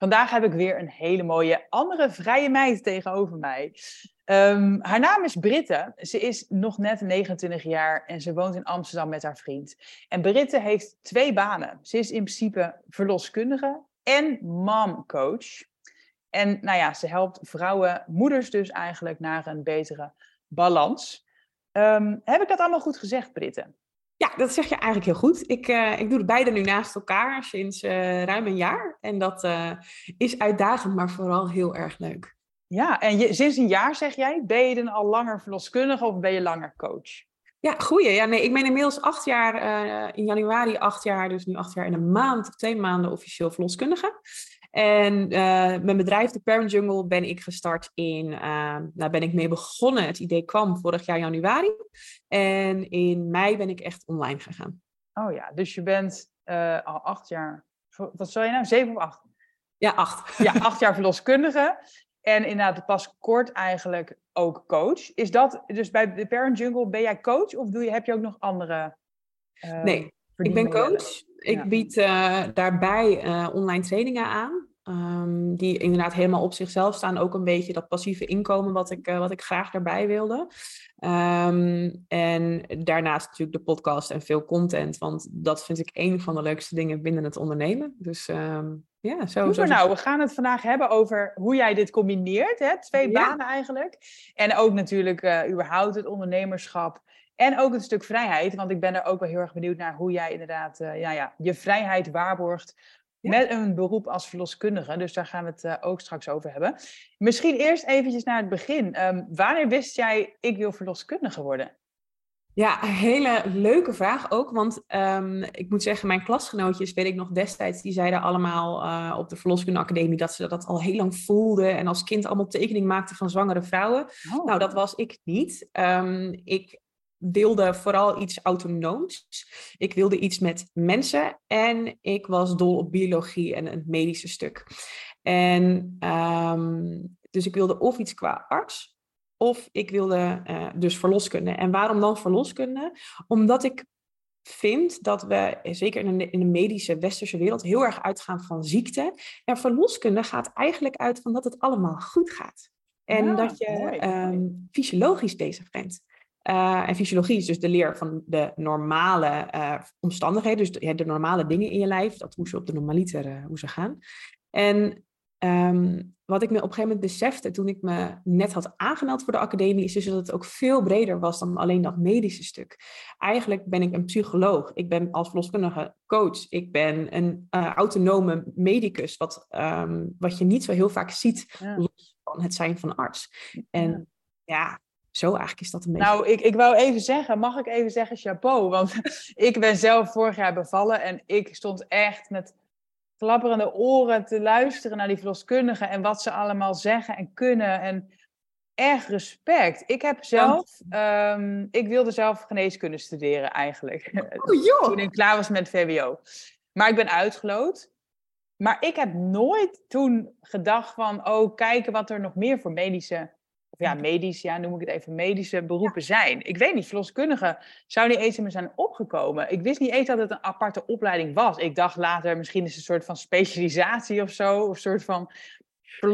Vandaag heb ik weer een hele mooie andere vrije meid tegenover mij. Ehm, haar naam is Britte. Ze is nog net 29 jaar en ze woont in Amsterdam met haar vriend. En Britte heeft twee banen. Ze is in principe verloskundige en momcoach. En nou ja, ze helpt vrouwen, moeders dus eigenlijk, naar een betere balans. Ehm, heb ik dat allemaal goed gezegd, Britte? Ja, dat zeg je eigenlijk heel goed. Ik, uh, ik doe het beide nu naast elkaar sinds uh, ruim een jaar. En dat uh, is uitdagend, maar vooral heel erg leuk. Ja, en je, sinds een jaar zeg jij, ben je dan al langer verloskundige of ben je langer coach? Ja, goeie. Ja, nee, ik ben inmiddels acht jaar, in januari acht jaar, dus nu acht jaar en een maand of twee maanden officieel verloskundige. En uh, mijn bedrijf, de Parent Jungle, ben ik gestart in, uh, daar ben ik mee begonnen. Het idee kwam vorig jaar januari. En in mei ben ik echt online gegaan. Oh ja, dus je bent uh, al acht jaar, wat zou je nou, zeven of acht? Ja, acht. Ja, acht jaar verloskundige. En inderdaad pas kort eigenlijk ook coach. Is dat, dus bij de Parent Jungle, ben jij coach of doe je, heb je ook nog andere... nee, ik ben coach. Ik bied uh, daarbij uh, online trainingen aan. Um, die inderdaad helemaal op zichzelf staan. Ook een beetje dat passieve inkomen wat ik, uh, wat ik graag daarbij wilde. Um, en daarnaast natuurlijk de podcast en veel content. Want dat vind ik een van de leukste dingen binnen het ondernemen. Dus um, ja, zo. Super, nou, we gaan het vandaag hebben over hoe jij dit combineert. Hè? Twee ja. banen eigenlijk. En ook natuurlijk überhaupt het ondernemerschap. En ook een stuk vrijheid, want ik ben er ook wel heel erg benieuwd naar hoe jij inderdaad uh, ja, ja, je vrijheid waarborgt ja. met een beroep als verloskundige. Dus daar gaan we het uh, ook straks over hebben. Misschien eerst eventjes naar het begin. Um, wanneer wist jij, ik wil verloskundige worden? Ja, een hele leuke vraag ook. Want um, ik moet zeggen, mijn klasgenootjes, weet ik nog destijds, die zeiden allemaal uh, op de verloskundeacademie dat ze dat al heel lang voelden. En als kind allemaal tekening maakten van zwangere vrouwen. Oh. Nou, dat was ik niet. Um, ik wilde vooral iets autonooms. Ik wilde iets met mensen en ik was dol op biologie en het medische stuk. En um, dus ik wilde of iets qua arts, of ik wilde uh, dus verloskunde. En waarom dan verloskunde? Omdat ik vind dat we, zeker in de, in de medische westerse wereld, heel erg uitgaan van ziekte. En verloskunde gaat eigenlijk uit van dat het allemaal goed gaat. En ja, dat je um, fysiologisch bezig bent. Uh, en fysiologie is dus de leer van de normale uh, omstandigheden, dus de, ja, de, normale dingen in je lijf, dat hoe ze op de normaliter uh, hoe ze gaan. En um, wat ik me op een gegeven moment besefte toen ik me net had aangemeld voor de academie, is dus dat het ook veel breder was dan alleen dat medische stuk. Eigenlijk ben ik een psycholoog, ik ben als verloskundige coach, ik ben een autonome medicus, wat, um, wat je niet zo heel vaak ziet ja. los van het zijn van arts. En ja, zo eigenlijk is dat een beetje. Nou, ik, ik wou even zeggen, mag ik even zeggen chapeau? Want ik ben zelf vorig jaar bevallen en ik stond echt met klapperende oren te luisteren naar die verloskundigen en wat ze allemaal zeggen en kunnen. En echt respect. Ik heb zelf, um, ik wilde zelf geneeskunde studeren eigenlijk. Oh, joh. Toen ik klaar was met VWO. Maar ik ben uitgeloot. Maar ik heb nooit toen gedacht van, oh, kijken wat er nog meer voor medische ja, medisch, ja, noem ik het even, medische beroepen zijn. Ik weet niet, verloskundige zou niet eens in me zijn opgekomen. Ik wist niet eens dat het een aparte opleiding was. Ik dacht later, misschien is het een soort van specialisatie of zo, of een soort van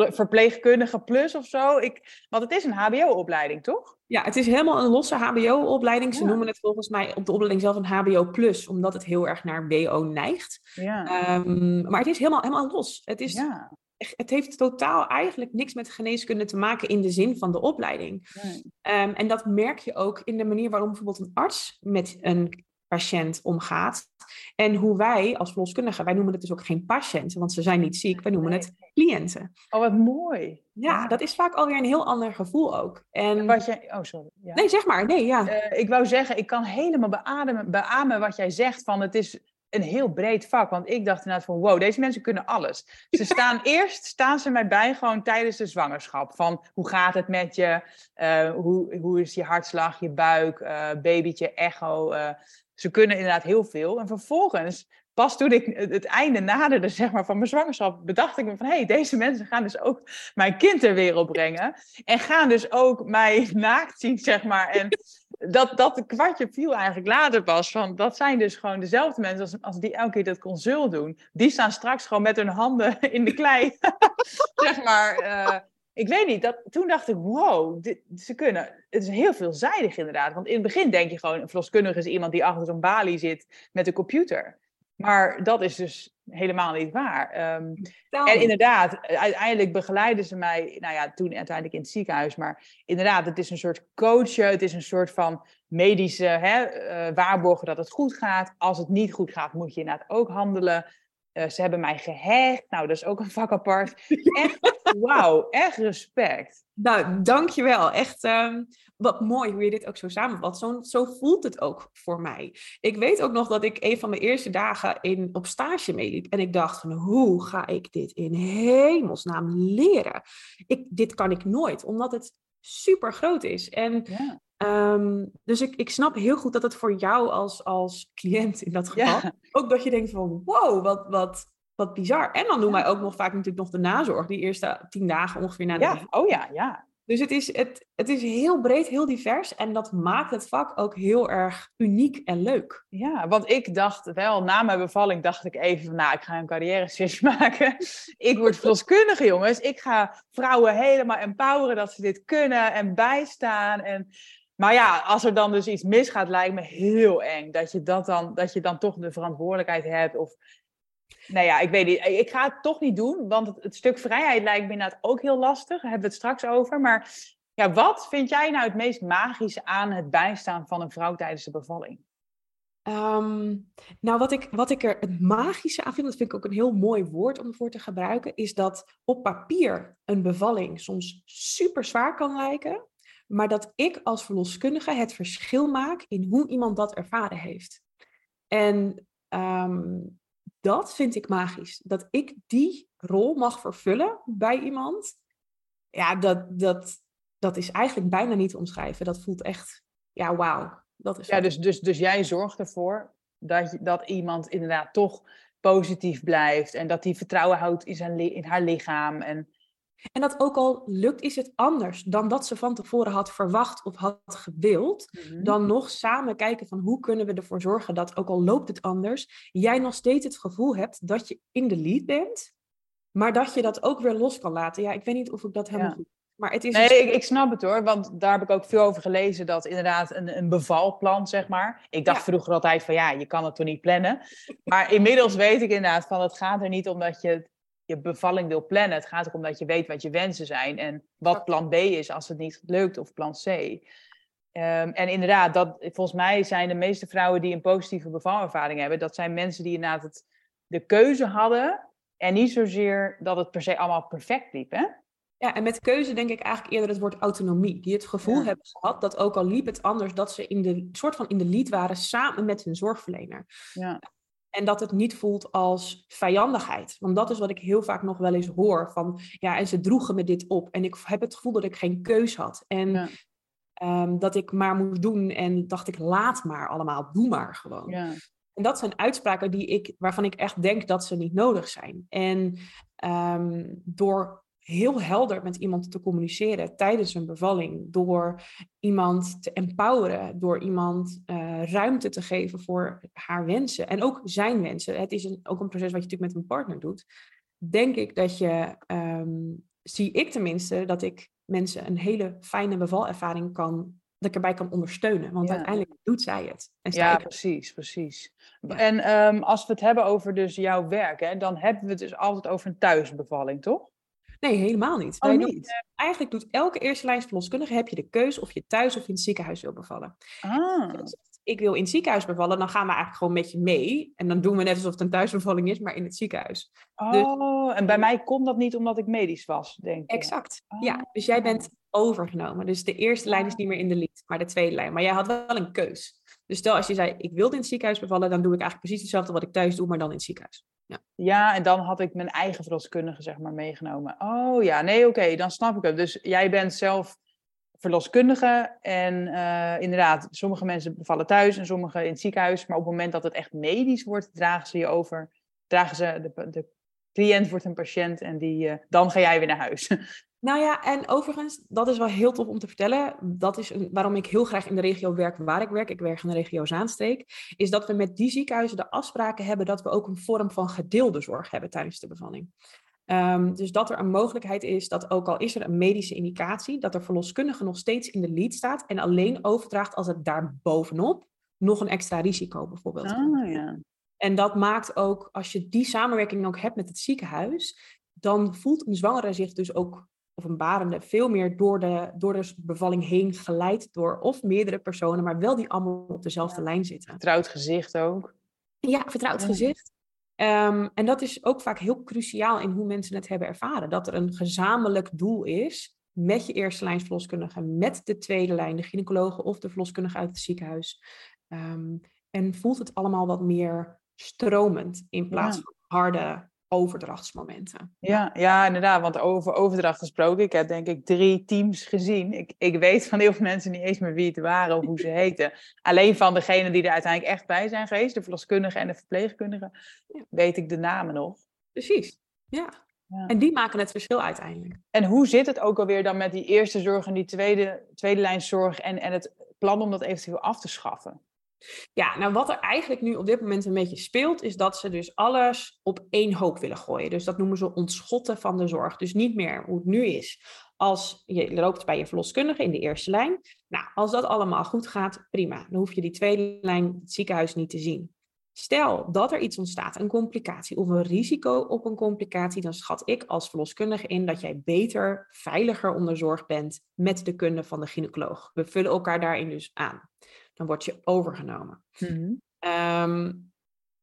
verpleegkundige plus of zo. Ik, want het is een HBO-opleiding, toch? Ja, het is helemaal een losse HBO-opleiding. Ze ja. noemen het volgens mij op de opleiding zelf een HBO plus, omdat het heel erg naar WO neigt. Ja. Um, maar het is helemaal, helemaal los. Het is ja het heeft totaal eigenlijk niks met geneeskunde te maken in de zin van de opleiding. Nee. Um, en dat merk je ook in de manier waarop bijvoorbeeld een arts met een patiënt omgaat. En hoe wij als verloskundigen, wij noemen het dus ook geen patiënten, want ze zijn niet ziek, wij noemen het cliënten. Oh, wat mooi. Ja, dat is vaak alweer een heel ander gevoel ook. En... Wat jij... Oh, sorry. Ja. Nee, zeg maar. Nee, ja. Uh, ik wou zeggen, ik kan helemaal beamen, beamen wat jij zegt van het is een heel breed vak. Want ik dacht inderdaad van, wow, deze mensen kunnen alles. Ze staan eerst, staan ze mij bij gewoon tijdens de zwangerschap. Van, hoe gaat het met je? Uh, hoe, hoe is je hartslag, je buik, uh, babytje, echo? Uh, ze kunnen inderdaad heel veel. En vervolgens pas toen ik het einde naderde zeg maar, van mijn zwangerschap, bedacht ik me van, hé, hey, deze mensen gaan dus ook mijn kind ter wereld brengen. En gaan dus ook mij naakt zien, zeg maar. En dat, dat de kwartje viel eigenlijk later pas. Van, dat zijn dus gewoon dezelfde mensen als, als die elke keer dat consult doen. Die staan straks gewoon met hun handen in de klei. zeg maar. Uh, ik weet niet, dat, toen dacht ik, wow, ze kunnen. Het is heel veelzijdig inderdaad. Want in het begin denk je gewoon, een verloskundige is iemand die achter zo'n balie zit met een computer. Maar dat is dus helemaal niet waar. Um, en inderdaad, uiteindelijk begeleiden ze mij, nou ja, toen uiteindelijk in het ziekenhuis. Maar inderdaad, het is een soort coachen, het is een soort van medische hè, uh, waarborgen dat het goed gaat. Als het niet goed gaat, moet je inderdaad ook handelen. Uh, ze hebben mij gehecht. Nou, dat is ook een vak apart. Echt, wauw, echt respect. Nou, dankjewel. Echt um, wat mooi hoe je dit ook zo samenvat. Zo, zo voelt het ook voor mij. Ik weet ook nog dat ik een van mijn eerste dagen in, op stage meeliep. En ik dacht van, hoe ga ik dit in hemelsnaam leren? Ik, dit kan ik nooit, omdat het super groot is. En ja. Um, dus ik, ik snap heel goed dat het voor jou als, als cliënt in dat geval, ja. ook dat je denkt van wow, wat, wat, wat bizar. En dan doen wij ook nog vaak natuurlijk nog de nazorg, die eerste tien dagen ongeveer na de Ja, oh ja, ja. Dus het is, het, het is heel breed, heel divers en dat maakt het vak ook heel erg uniek en leuk. Ja, want ik dacht wel, na mijn bevalling dacht ik even van, nou, ik ga een carrière switch maken. ik word verloskundige, jongens. Ik ga vrouwen helemaal empoweren dat ze dit kunnen en bijstaan. En maar ja, als er dan dus iets misgaat, lijkt me heel eng. Dat je, dat dan, dat je dan toch de verantwoordelijkheid hebt. Of, nou ja, ik weet niet. Ik ga het toch niet doen, want het, stuk vrijheid lijkt me inderdaad ook heel lastig. Daar hebben we het straks over. Maar ja, wat vind jij nou het meest magische aan het bijstaan van een vrouw tijdens de bevalling? Um, nou, wat ik, wat ik er het magische aan vind, dat vind ik ook een heel mooi woord om ervoor te gebruiken, is dat op papier een bevalling soms super zwaar kan lijken maar dat ik als verloskundige het verschil maak in hoe iemand dat ervaren heeft. En um, dat vind ik magisch. Dat ik die rol mag vervullen bij iemand. Ja, dat, dat, dat is eigenlijk bijna niet te omschrijven. Dat voelt echt, ja, wauw. Dat is ja, dus, dus, dus jij zorgt ervoor dat, dat iemand inderdaad toch positief blijft. En dat hij vertrouwen houdt in, zijn, in haar lichaam. En en dat ook al lukt, is het anders dan dat ze van tevoren had verwacht of had gewild. Mhm. Dan nog samen kijken van hoe kunnen we ervoor zorgen dat, ook al loopt het anders, jij nog steeds het gevoel hebt dat je in de lead bent. Maar dat je dat ook weer los kan laten. Ja, ik weet niet of ik dat helemaal goed maar het is nee, ik, ik, snap het hoor, want daar heb ik ook veel over gelezen. Dat inderdaad een, een bevalplan, zeg maar. Ik dacht vroeger altijd van ja, je kan het toch niet plannen. Maar inmiddels weet ik inderdaad van het gaat er niet om dat je je bevalling wil plannen. Het gaat erom dat je weet wat je wensen zijn en wat plan B is als het niet lukt of plan C. Um, en inderdaad, dat, volgens mij zijn de meeste vrouwen die een positieve bevalervaring hebben, dat zijn mensen die inderdaad het, de keuze hadden en niet zozeer dat het per se allemaal perfect liep. Hè? Ja, en met keuze denk ik eigenlijk eerder het woord autonomie. Die het gevoel hebben gehad dat ook al liep het anders, dat ze in de soort van in de lead waren samen met hun zorgverlener. Ja. En dat het niet voelt als vijandigheid. Want dat is wat ik heel vaak nog wel eens hoor. Van ja, en ze droegen me dit op. En ik heb het gevoel dat ik geen keus had. En ehm, dat ik maar moest doen. En dacht ik, laat maar allemaal. Doe maar gewoon. Ja. En dat zijn uitspraken die ik, waarvan ik echt denk dat ze niet nodig zijn. En um, door heel helder met iemand te communiceren tijdens een bevalling. Door iemand te empoweren, door iemand uh, ruimte te geven voor haar wensen en ook zijn wensen. Het is een, ook een proces wat je natuurlijk met een partner doet. Denk ik dat je, um, zie ik tenminste, dat ik mensen een hele fijne bevalervaring kan dat ik erbij kan ondersteunen. Want uiteindelijk doet zij het. En ja, precies, precies. En um, als we het hebben over dus jouw werk, hè, dan hebben we het dus altijd over een thuisbevalling, toch? Nee, helemaal niet. Oh, niet? Eh, eigenlijk doet elke eerste lijns verloskundige heb je de keuze of je thuis of in het ziekenhuis wil bevallen. Ah. Dus ik wil in het ziekenhuis bevallen, dan gaan we eigenlijk gewoon met je mee. En dan doen we net alsof het een thuisbevalling is, maar in het ziekenhuis. Dus oh, en bij mij kon dat niet omdat ik medisch was, denk ik. Exact. Ja, dus jij bent overgenomen. Dus de eerste lijn is niet meer in de lead, maar de tweede lijn. Maar jij had wel een keus. Dus stel als je zei, ik wilde in het ziekenhuis bevallen, dan doe ik eigenlijk precies hetzelfde wat ik thuis doe, maar dan in het ziekenhuis. Ja, ja en dan had ik mijn eigen verloskundige zeg maar meegenomen. Oh ja, nee oké, dan snap ik het. Dus jij bent zelf verloskundige en uh, inderdaad, sommige mensen bevallen thuis en sommige in het ziekenhuis. Maar op het moment dat het echt medisch wordt, dragen ze je over, dragen ze, de, de cliënt wordt een patiënt en die, uh, dan ga jij weer naar huis. Nou ja, en overigens, dat is wel heel tof om te vertellen. Dat is een, waarom ik heel graag in de regio werk waar ik werk. Ik werk in de regio Zaanstreek. Is dat we met die ziekenhuizen de afspraken hebben dat we ook een vorm van gedeelde zorg hebben tijdens de bevalling. Um, dus dat er een mogelijkheid is dat ook al is er een medische indicatie, dat er verloskundige nog steeds in de lead staat en alleen overdraagt als het daar bovenop nog een extra risico bijvoorbeeld. Oh, ja. En dat maakt ook, als je die samenwerking ook hebt met het ziekenhuis, dan voelt een zwangere zich dus ook of een barende veel meer door de, door de bevalling heen geleid door of meerdere personen, maar wel die allemaal op dezelfde lijn zitten. Vertrouwd gezicht ook. Ja, vertrouwd gezicht. Um, en dat is ook vaak heel cruciaal in hoe mensen het hebben ervaren. Dat er een gezamenlijk doel is met je eerste lijn verloskundige, met de tweede lijn, de gynaecoloog of de verloskundige uit het ziekenhuis. Um, en voelt het allemaal wat meer stromend in plaats van harde overdrachtsmomenten. Ja, ja, inderdaad. Want over overdracht gesproken, ik heb denk ik drie teams gezien. Ik, ik weet van heel veel mensen niet eens meer wie het waren of hoe ze heten. Alleen van degenen die er uiteindelijk echt bij zijn geweest, de verloskundige en de verpleegkundige, weet ik de namen nog. Precies, ja. ja. En die maken het verschil uiteindelijk. En hoe zit het ook alweer dan met die eerste zorg en die tweede, tweede lijn zorg en, en het plan om dat eventueel af te schaffen? Ja, nou wat er eigenlijk nu op dit moment een beetje speelt, is dat ze dus alles op één hoop willen gooien. Dus dat noemen ze ontschotten van de zorg. Dus niet meer hoe het nu is. Als je loopt bij je verloskundige in de eerste lijn. Nou, als dat allemaal goed gaat, prima. Dan hoef je die tweede lijn het ziekenhuis niet te zien. Stel dat er iets ontstaat, een complicatie of een risico op een complicatie, dan schat ik als verloskundige in dat jij beter, veiliger onderzorgd bent met de kunde van de gynaecoloog. We vullen elkaar daarin dus aan dan word je overgenomen. Mm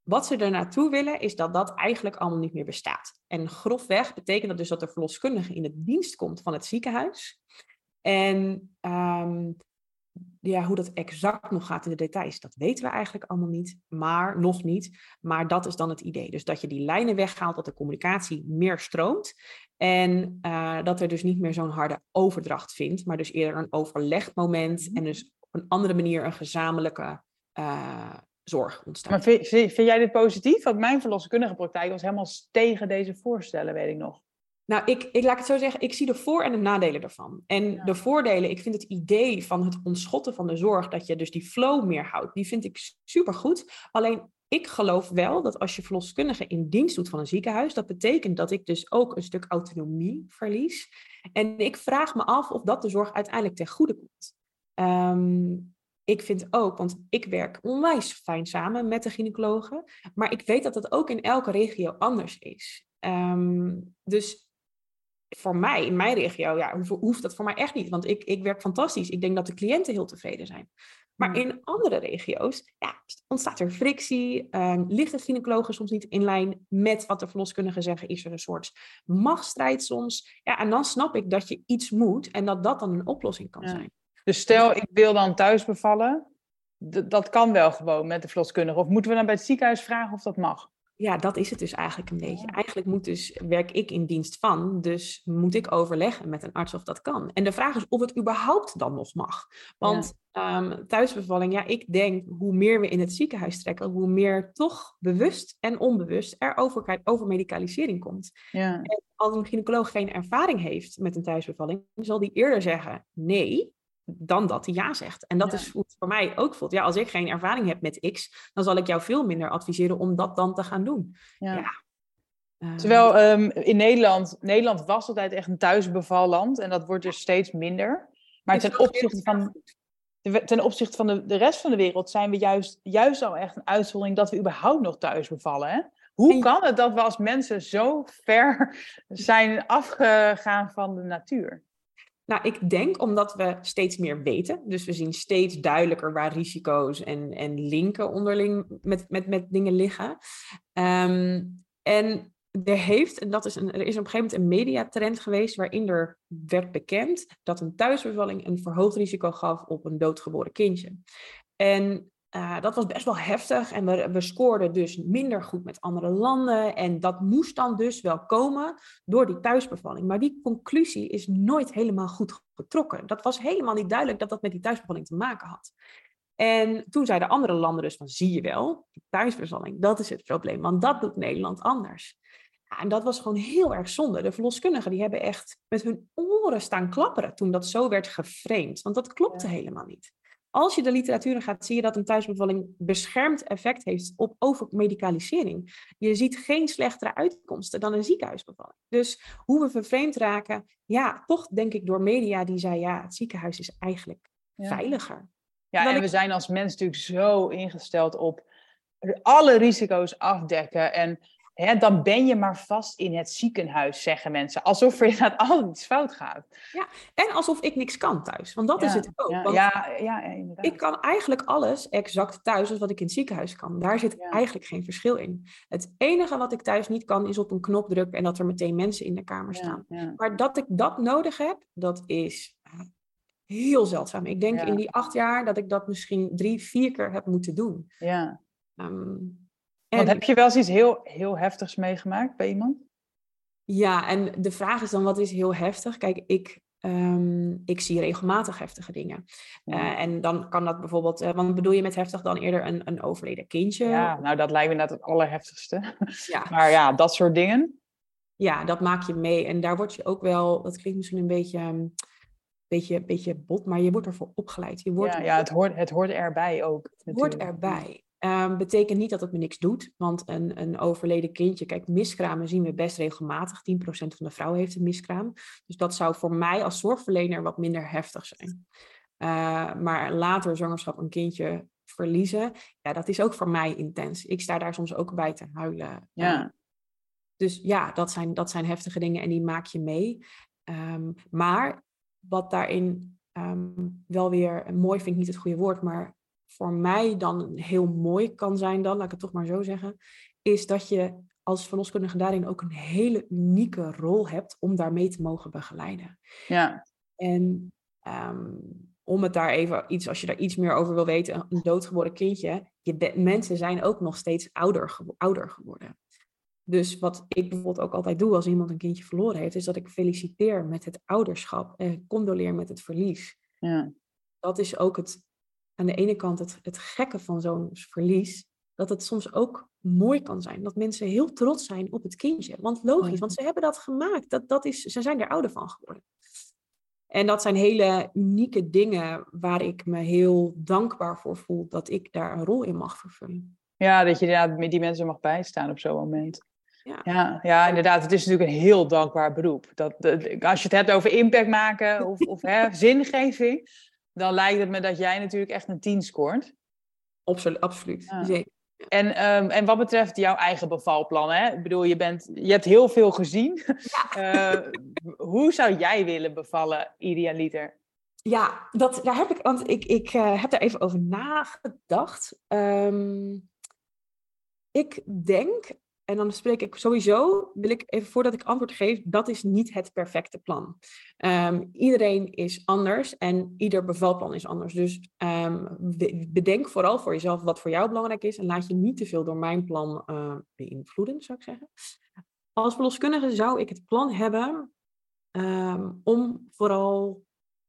wat ze er naartoe willen, is dat dat eigenlijk allemaal niet meer bestaat. En grofweg betekent dat dus dat de verloskundige in de dienst komt van het ziekenhuis. En um, ja, hoe dat exact nog gaat in de details, dat weten we eigenlijk allemaal niet, maar nog niet. Maar dat is dan het idee. Dus dat je die lijnen weghaalt, dat de communicatie meer stroomt. En uh, dat er dus niet meer zo'n harde overdracht vindt, maar dus eerder een overlegmoment. En dus een andere manier een gezamenlijke uh, zorg ontstaat. Maar vind, vind, jij dit positief? Want mijn verloskundige praktijk was helemaal tegen deze voorstellen, weet ik nog. Nou, ik, ik laat het zo zeggen, ik zie de voor- en de nadelen ervan. En de voordelen, ik vind het idee van het ontschotten van de zorg, dat je dus die flow meer houdt, die vind ik supergoed. Alleen ik geloof wel dat als je verloskundige in dienst doet van een ziekenhuis, dat betekent dat ik dus ook een stuk autonomie verlies. En ik vraag me af of dat de zorg uiteindelijk ten goede komt. Um, ik vind ook, want ik werk onwijs fijn samen met de gynaecologen, maar ik weet dat dat ook in elke regio anders is. Um, dus voor mij, in mijn regio, ja, hoeft dat voor mij echt niet, want ik, ik werk fantastisch. Ik denk dat de cliënten heel tevreden zijn. Maar hmm. in andere regio's ja, ontstaat er frictie, um, ligt de gynaecologen soms niet in lijn met wat de verloskundigen zeggen, is er een soort machtsstrijd soms. Ja, en dan snap ik dat je iets moet en dat dat dan een oplossing kan zijn. Dus stel, ik wil dan thuis bevallen. dat kan wel gewoon met de verloskundige. Of moeten we dan bij het ziekenhuis vragen of dat mag? Ja, dat is het dus eigenlijk een beetje. Eigenlijk moet dus, werk ik in dienst van, dus moet ik overleggen met een arts of dat kan. En de vraag is of het überhaupt dan nog mag. Want ehm, thuisbevalling, ja, ik denk hoe meer we in het ziekenhuis trekken, hoe meer toch bewust en onbewust er over, over medicalisering komt. Ja. En als een gynaecoloog geen ervaring heeft met een thuisbevalling, zal die eerder zeggen nee, dan dat hij ja zegt. En dat is hoe het voor mij ook voelt. Ja, als ik geen ervaring heb met X, dan zal ik jou veel minder adviseren om dat dan te gaan doen. Ja. ja. Ehm, Terwijl um, in Nederland, Nederland was altijd echt een thuisbevalland en dat wordt dus steeds minder. Maar ten opzichte van, ten opzichte van de, de rest van de wereld zijn we juist, juist al echt een uitzondering dat we überhaupt nog thuis bevallen. Hè? Hoe kan het dat we als mensen zo ver zijn afgegaan van de natuur? Nou, ik denk omdat we steeds meer weten. Dus we zien steeds duidelijker waar risico's en, en linken onderling met, met, met dingen liggen. Um, en er heeft, en dat is een, er is op een gegeven moment een mediatrend geweest waarin er werd bekend dat een thuisbevalling een verhoogd risico gaf op een doodgeboren kindje. En uh, dat was best wel heftig en we, we scoorden dus minder goed met andere landen. En dat moest dan dus wel komen door die thuisbevalling. Maar die conclusie is nooit helemaal goed getrokken. Dat was helemaal niet duidelijk dat dat met die thuisbevalling te maken had. En toen zeiden andere landen dus van, zie je wel, die thuisbevalling, dat is het probleem, want dat doet Nederland anders. Ja, en dat was gewoon heel erg zonde. De verloskundigen die hebben echt met hun oren staan klapperen toen dat zo werd geframed, want dat klopte helemaal niet. Als je de literatuur gaat, zie je dat een thuisbevalling beschermd effect heeft op overmedicalisering. Je ziet geen slechtere uitkomsten dan een ziekenhuisbevalling. Dus hoe we vervreemd raken, ja, toch denk ik door media die zei, ja, het ziekenhuis is eigenlijk veiliger. Ja, en we zijn als mens natuurlijk zo ingesteld op alle risico's afdekken. En hè, dan ben je maar vast in het ziekenhuis, zeggen mensen. Alsof er inderdaad altijd iets fout gaat. Ja, en alsof ik niks kan thuis. Want dat is het ook. Ja, ja, ja, inderdaad. Ik kan eigenlijk alles exact thuis als wat ik in het ziekenhuis kan. Daar zit eigenlijk geen verschil in. Het enige wat ik thuis niet kan, is op een knop drukken en dat er meteen mensen in de kamer staan. Maar dat ik dat nodig heb, dat is heel zeldzaam. Ik denk in die acht jaar dat ik dat misschien drie, vier keer heb moeten doen. Ja. Um, Want heb je wel eens iets heel, heel heftigs meegemaakt bij iemand? Ja, en de vraag is dan, wat is heel heftig? Kijk, ik, um, ik zie regelmatig heftige dingen. Uh, en dan kan dat bijvoorbeeld, uh, want bedoel je met heftig dan eerder een, een overleden kindje? Ja, nou dat lijkt me net het allerheftigste. Ja. maar ja, dat soort dingen. Ja, dat maak je mee. En daar word je ook wel, dat klinkt misschien een beetje... Um, beetje, beetje bot, maar je wordt ervoor opgeleid. Je wordt ja, ja het, hoort, het hoort erbij ook. Het hoort erbij. Um, betekent niet dat het me niks doet, want een, een overleden kindje, kijk, miskramen zien we best regelmatig. 10% van de vrouwen heeft een miskraam. Dus dat zou voor mij als zorgverlener wat minder heftig zijn. Uh, maar later zwangerschap een kindje verliezen, ja, dat is ook voor mij intens. Ik sta daar soms ook bij te huilen. Ja. dus ja, dat zijn, dat zijn heftige dingen en die maak je mee. Um, maar wat daarin um, wel weer mooi vind ik niet het goede woord, maar voor mij dan heel mooi kan zijn dan, laat ik het toch maar zo zeggen, is dat je als verloskundige daarin ook een hele unieke rol hebt om daarmee te mogen begeleiden. Ja. En um, om het daar even iets, als je daar iets meer over wil weten, een doodgeboren kindje, je mensen zijn ook nog steeds ouder, ouder geworden. Dus wat ik bijvoorbeeld ook altijd doe als iemand een kindje verloren heeft, is dat ik feliciteer met het ouderschap en condoleer met het verlies. Ja. Dat is ook het, aan de ene kant het, het gekke van zo'n verlies, dat het soms ook mooi kan zijn. Dat mensen heel trots zijn op het kindje. Want logisch, want ze hebben dat gemaakt. Dat, dat is, ze zijn er ouder van geworden. En dat zijn hele unieke dingen waar ik me heel dankbaar voor voel dat ik daar een rol in mag vervullen. Ja, dat je inderdaad die mensen mag bijstaan op zo'n moment. Ja. ja. Ja, inderdaad. Het is natuurlijk een heel dankbaar beroep. Dat, als je het hebt over impact maken of, of hè, zingeving, dan lijkt het me dat jij natuurlijk echt een 10 scoort. Absoluut, absoluut. Zeker. En, um, en wat betreft jouw eigen bevalplan, hè? ik bedoel, je, bent, je hebt heel veel gezien. Ja. Uh, hoe zou jij willen bevallen, idealiter? Ja, dat, daar heb ik, want ik, ik uh, heb daar even over nagedacht. Um, ik denk en dan spreek ik sowieso, wil ik even voordat ik antwoord geef, dat is niet het perfecte plan. Um, iedereen is anders en ieder bevalplan is anders. Dus um, bedenk vooral voor jezelf wat voor jou belangrijk is en laat je niet te veel door mijn plan uh, beïnvloeden, zou ik zeggen. Als verloskundige zou ik het plan hebben um, om vooral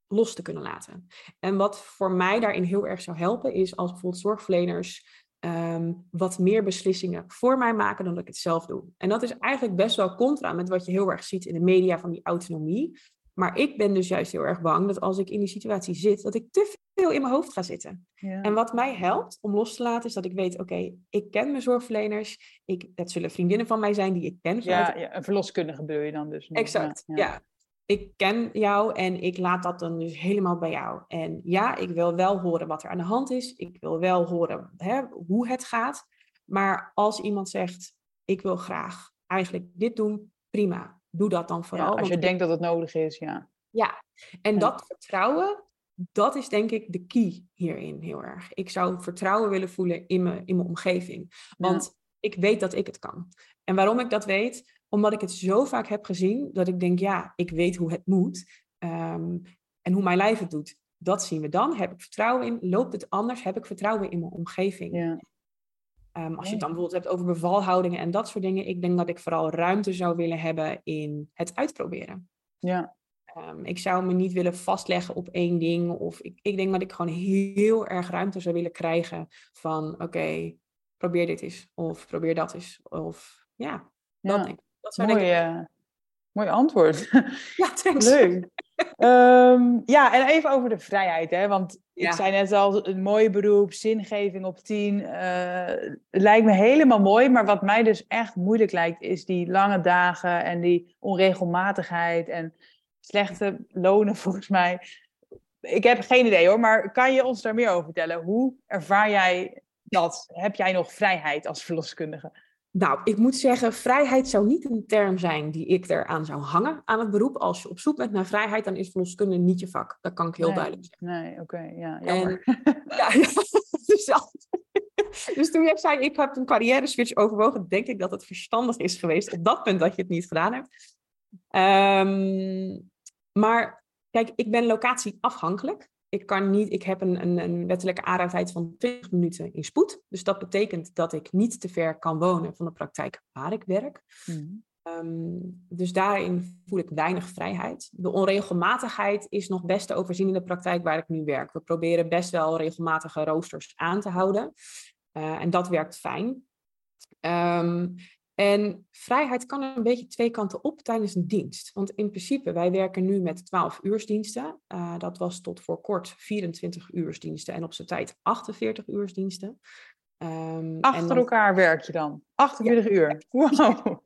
los te kunnen laten. En wat voor mij daarin heel erg zou helpen, is als bijvoorbeeld zorgverleners Ehm, wat meer beslissingen voor mij maken dan dat ik het zelf doe. En dat is eigenlijk best wel contra met wat je heel erg ziet in de media van die autonomie. Maar ik ben dus juist heel erg bang dat als ik in die situatie zit, dat ik te veel in mijn hoofd ga zitten. Ja. En wat mij helpt om los te laten, is dat ik weet, oké, ik ken mijn zorgverleners. Ik, dat zullen vriendinnen van mij zijn die ik ken. Ja, ja een verloskundige bedoel je dan dus. Exact, ja ik ken jou en ik laat dat dan dus helemaal bij jou. En ja, ik wil wel horen wat er aan de hand is. Ik wil wel horen hè, hoe het gaat. Maar als iemand zegt, ik wil graag eigenlijk dit doen, prima. Doe dat dan vooral. als je denkt dat het nodig is, ja. Ja, en dat vertrouwen, dat is denk ik de key hierin heel erg. Ik zou vertrouwen willen voelen in mijn, in mijn omgeving. Want ik weet dat ik het kan. En waarom ik dat weet, Omdat ik het zo vaak heb gezien dat ik denk, ja, ik weet hoe het moet. Ehm, en hoe mijn lijf het doet. Dat zien we dan. Heb ik vertrouwen in? Loopt het anders? Heb ik vertrouwen in mijn omgeving? Ja. Ehm, als je het dan bijvoorbeeld hebt over bevalhoudingen en dat soort dingen. Ik denk dat ik vooral ruimte zou willen hebben in het uitproberen. Ja. Ehm, ik zou me niet willen vastleggen op één ding. Of ik, ik denk dat ik gewoon heel erg ruimte zou willen krijgen van oké, probeer dit eens. Of probeer dat eens. Of ja, dat Ja. denk ik. Dat zou Mooi, ik... eh, mooi antwoord. Ja, thanks. Leuk. Ehm, ja, en even over de vrijheid, hè? Want Ja. ik zei net al, een mooi beroep, zingeving op tien. eh, lijkt me helemaal mooi, maar wat mij dus echt moeilijk lijkt, is die lange dagen en die onregelmatigheid en slechte lonen volgens mij. Ik heb geen idee hoor, maar kan je ons daar meer over vertellen? Hoe ervaar jij dat? Heb jij nog vrijheid als verloskundige? Nou, ik moet zeggen, vrijheid zou niet een term zijn die ik eraan zou hangen aan het beroep. Als je op zoek bent naar vrijheid, dan is verloskunde niet je vak. Dat kan ik heel Nee. duidelijk zeggen. Nee, oké, ja, jammer. Ja, ja, dus, dat- dus toen jij zei, ik heb een carrière switch overwogen, denk ik dat het verstandig is geweest op dat punt dat je het niet gedaan hebt. Ehm, maar kijk, ik ben locatieafhankelijk. Ik, kan niet, ik heb een, een, een wettelijke aanrijdtijd van 20 minuten in spoed. Dus dat betekent dat ik niet te ver kan wonen van de praktijk waar ik werk. Mhm. Ehm, dus daarin voel ik weinig vrijheid. De onregelmatigheid is nog best te overzien in de praktijk waar ik nu werk. We proberen best wel regelmatige roosters aan te houden. Eh, en dat werkt fijn. Ehm, en vrijheid kan een beetje twee kanten op tijdens een dienst. Want in principe, wij werken nu met 12 uursdiensten. Eh, dat was tot voor kort 24 uursdiensten en op zijn tijd 48 uursdiensten. En Achter dan- elkaar werk je dan. 48 uur. Wow.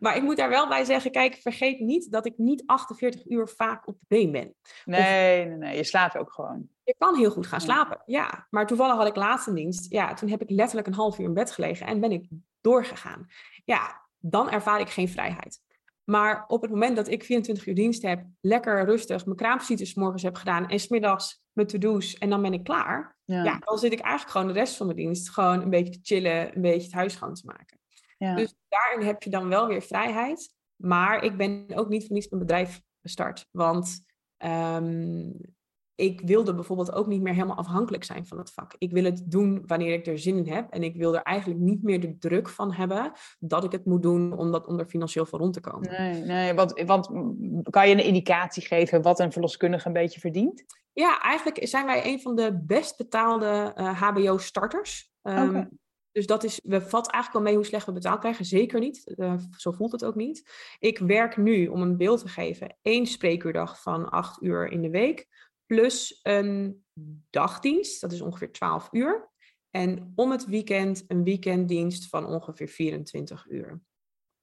Maar ik moet daar wel bij zeggen, kijk, vergeet niet dat ik niet 48 uur vaak op de been ben. Nee, nee, nee. Je slaapt ook gewoon. Je kan heel goed gaan slapen, ja. Maar toevallig had ik laatste dienst, ja, toen heb ik letterlijk een half uur in bed gelegen en ben ik doorgegaan. Ja, dan ervaar ik geen vrijheid. Maar op het moment dat ik 24 uur dienst heb, lekker rustig mijn kraamvisites 's morgens heb gedaan en smiddags mijn to-do's en dan ben ik klaar. Ja. Ja, dan zit ik eigenlijk gewoon de rest van mijn dienst gewoon een beetje te chillen, een beetje het huis schoon te maken. ja. Dus daarin heb je dan wel weer vrijheid. Maar ik ben ook niet voor niets mijn bedrijf gestart. Want ehm, ik wilde bijvoorbeeld ook niet meer helemaal afhankelijk zijn van het vak. Ik wil het doen wanneer ik er zin in heb. En ik wil er eigenlijk niet meer de druk van hebben dat ik het moet doen om, dat, om er financieel voor rond te komen. Nee, nee want, want kan je een indicatie geven wat een verloskundige een beetje verdient? Ja, eigenlijk zijn wij een van de best betaalde eh, HBO-starters. Oké. Dus dat is, we valt eigenlijk wel mee hoe slecht we betaald krijgen. Zeker niet. Eh, zo voelt het ook niet. Ik werk nu, om een beeld te geven, één spreekuurdag van acht uur in de week. Plus een dagdienst, dat is ongeveer 12 uur. En om het weekend een weekenddienst van ongeveer 24 uur.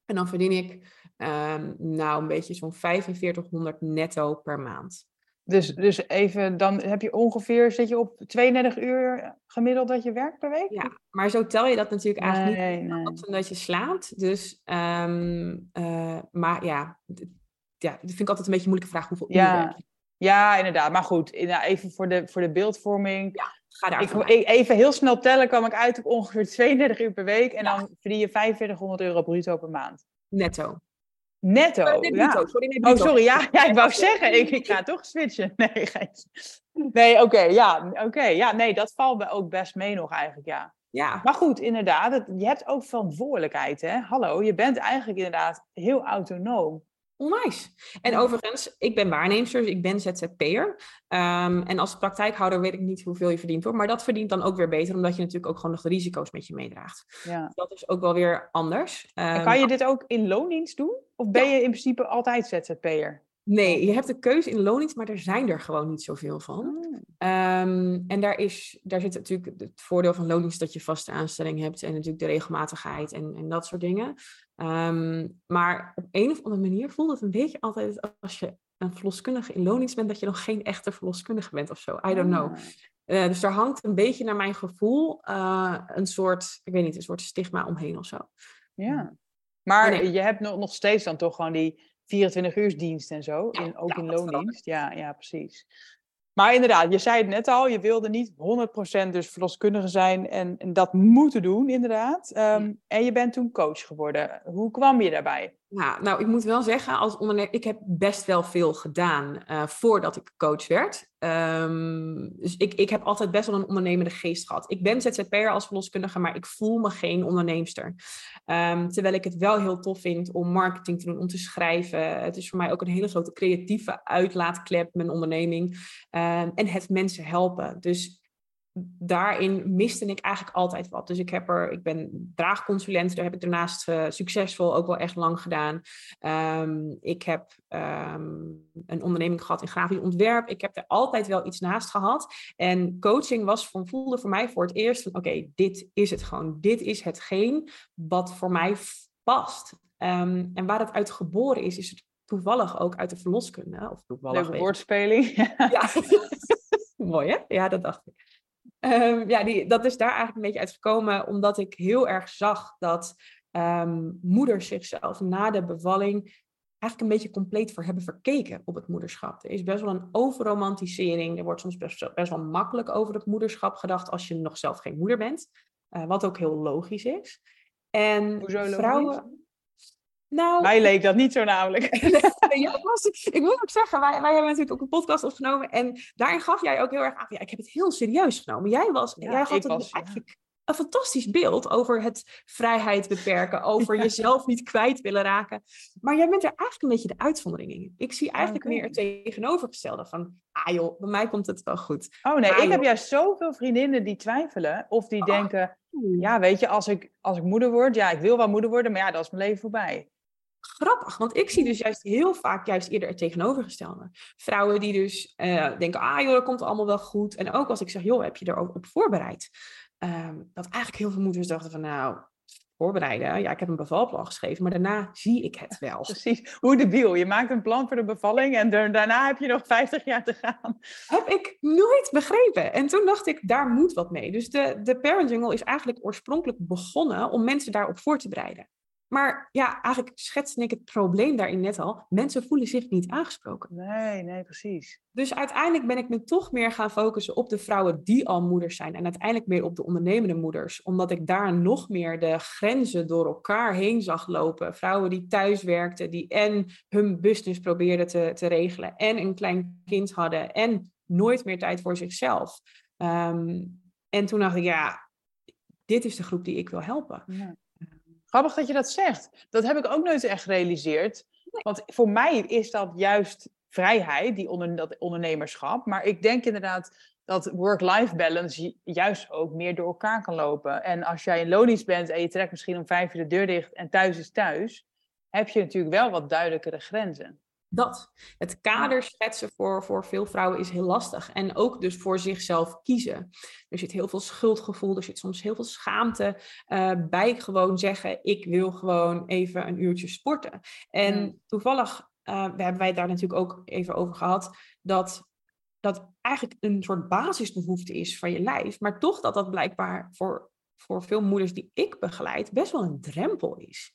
En dan verdien ik ehm, nou een beetje zo'n 4500 netto per maand. Dus, dus even, dan heb je ongeveer, zit je op 32 uur gemiddeld dat je werkt per week? Ja, maar zo tel je dat natuurlijk eigenlijk nee, niet nee. omdat je slaapt. Dus, ehm, eh, maar ja, ja, dat vind ik altijd een beetje een moeilijke vraag. Hoeveel uur werk je? Ja, inderdaad. Maar goed, nou, even voor de, voor de beeldvorming. Ga daar Ik, even heel snel tellen kwam ik uit op ongeveer 32 uur per week. En Ja. dan verdien je 4500 euro bruto per maand. Netto. Netto, ja. bruto, sorry, nee, Oh, sorry, ja, ja ik wou zeggen, ik, ik ga toch switchen. Nee. Nee, oké, ja, oké, ja, nee, dat valt me ook best mee nog eigenlijk, ja. Ja, Maar goed, inderdaad, het, je hebt ook verantwoordelijkheid, hè? Hallo, je bent eigenlijk inderdaad heel autonoom. Onwijs. En overigens, ik ben waarneemster, dus ik ben ZZP'er. Ehm, en als praktijkhouder weet ik niet hoeveel je verdient hoor. Maar dat verdient dan ook weer beter, omdat je natuurlijk ook gewoon nog de risico's met je meedraagt. Ja. Dat is ook wel weer anders. En Ehm, kan je dit ook in loondienst doen? Of ben je in principe altijd ZZP'er? Nee, je hebt de keuze in loondienst, maar er zijn er gewoon niet zoveel van. Ehm, en daar, is, daar zit natuurlijk het voordeel van loondienst dat je vaste aanstelling hebt en natuurlijk de regelmatigheid en, en dat soort dingen. Ehm, maar op een of andere manier voelt het een beetje altijd als je een verloskundige in loondienst bent, dat je nog geen echte verloskundige bent of zo. I don't know. Ah. Eh, dus daar hangt een beetje naar mijn gevoel eh, een soort, ik weet niet, een soort stigma omheen of zo. Ja. Maar nee. je hebt nog, nog steeds dan toch gewoon die 24 uursdienst en zo, Ja, in, ook ja, in loondienst. Ja, ja, precies. Maar inderdaad, je zei het net al, je wilde niet 100% dus verloskundige zijn en, en dat moeten doen, inderdaad. Ehm, en je bent toen coach geworden. Hoe kwam je daarbij? Nou, ik moet wel zeggen, als ondernemer, ik heb best wel veel gedaan uh, voordat ik coach werd. Um, dus ik, ik heb altijd best wel een ondernemende geest gehad. Ik ben ZZP'er als verloskundige, maar ik voel me geen onderneemster. Um, terwijl ik het wel heel tof vind om marketing te doen, om te schrijven. Het is voor mij ook een hele grote creatieve uitlaatklep, mijn onderneming. Um, en het mensen helpen. Dus daarin miste ik eigenlijk altijd wat. Dus ik, heb er, ik ben draagconsulent, daar heb ik daarnaast uh, succesvol ook wel echt lang gedaan. Um, ik heb um, een onderneming gehad in grafisch ontwerp. Ik heb er altijd wel iets naast gehad. En coaching was van, voelde voor mij voor het eerst van oké, dit is het gewoon. Dit is hetgeen wat voor mij past. Um, en waar het uit geboren is, is het toevallig ook uit de verloskunde. Of toevallig. Leuke woordspeling. Ja. Mooi hè? Ja, dat dacht ik. Um, ja, die, dat is daar eigenlijk een beetje uitgekomen omdat ik heel erg zag dat um, moeders zichzelf na de bevalling eigenlijk een beetje compleet voor hebben verkeken op het moederschap. Er is best wel een overromantisering. Er wordt soms best, best wel makkelijk over het moederschap gedacht als je nog zelf geen moeder bent. Uh, wat ook heel logisch is. En Hoezo vrouwen. Nou, Mij leek dat niet zo namelijk. ja, was, ik moet ook zeggen, wij, wij hebben natuurlijk ook een podcast opgenomen. En daarin gaf jij ook heel erg aan. Ja, ik heb het heel serieus genomen. Jij, was, ja, jij had was, eigenlijk ja. een fantastisch beeld over het vrijheid beperken. Over jezelf niet kwijt willen raken. Maar jij bent er eigenlijk een beetje de uitzondering in. Ik zie eigenlijk okay. meer het tegenovergestelde van... Ah joh, bij mij komt het wel goed. Oh nee, ah, ik heb juist zoveel vriendinnen die twijfelen. Of die oh. denken, ja weet je, als ik, als ik moeder word... Ja, ik wil wel moeder worden, maar ja, dat is mijn leven voorbij grappig, want ik zie dus juist heel vaak juist eerder het tegenovergestelde. Vrouwen die dus uh, denken, ah joh, dat komt allemaal wel goed. En ook als ik zeg, joh, heb je er ook op voorbereid? Um, dat eigenlijk heel veel moeders dachten van, nou, voorbereiden. Ja, ik heb een bevalplan geschreven, maar daarna zie ik het wel. Precies, hoe debiel. Je maakt een plan voor de bevalling en daarna heb je nog 50 jaar te gaan. Heb ik nooit begrepen. En toen dacht ik, daar moet wat mee. Dus de, de Parent Jungle is eigenlijk oorspronkelijk begonnen om mensen daarop voor te bereiden. Maar ja, eigenlijk schetste ik het probleem daarin net al. Mensen voelen zich niet aangesproken. Nee, nee, precies. Dus uiteindelijk ben ik me toch meer gaan focussen op de vrouwen die al moeders zijn. En uiteindelijk meer op de ondernemende moeders. Omdat ik daar nog meer de grenzen door elkaar heen zag lopen. Vrouwen die thuis werkten, die en hun business probeerden te, te regelen. En een klein kind hadden. En nooit meer tijd voor zichzelf. Um, en toen dacht ik, ja, dit is de groep die ik wil helpen. Ja. Grappig dat je dat zegt. Dat heb ik ook nooit echt gerealiseerd. Want voor mij is dat juist vrijheid, die onder, dat ondernemerschap. Maar ik denk inderdaad dat work-life balance juist ook meer door elkaar kan lopen. En als jij in loondienst bent en je trekt misschien om vijf uur de deur dicht en thuis is thuis, heb je natuurlijk wel wat duidelijkere grenzen dat. Het kader schetsen voor, voor veel vrouwen is heel lastig. En ook dus voor zichzelf kiezen. Er zit heel veel schuldgevoel, er zit soms heel veel schaamte uh, bij gewoon zeggen, ik wil gewoon even een uurtje sporten. En toevallig uh, we hebben wij het daar natuurlijk ook even over gehad, dat dat eigenlijk een soort basisbehoefte is van je lijf, maar toch dat dat blijkbaar voor, voor veel moeders die ik begeleid best wel een drempel is.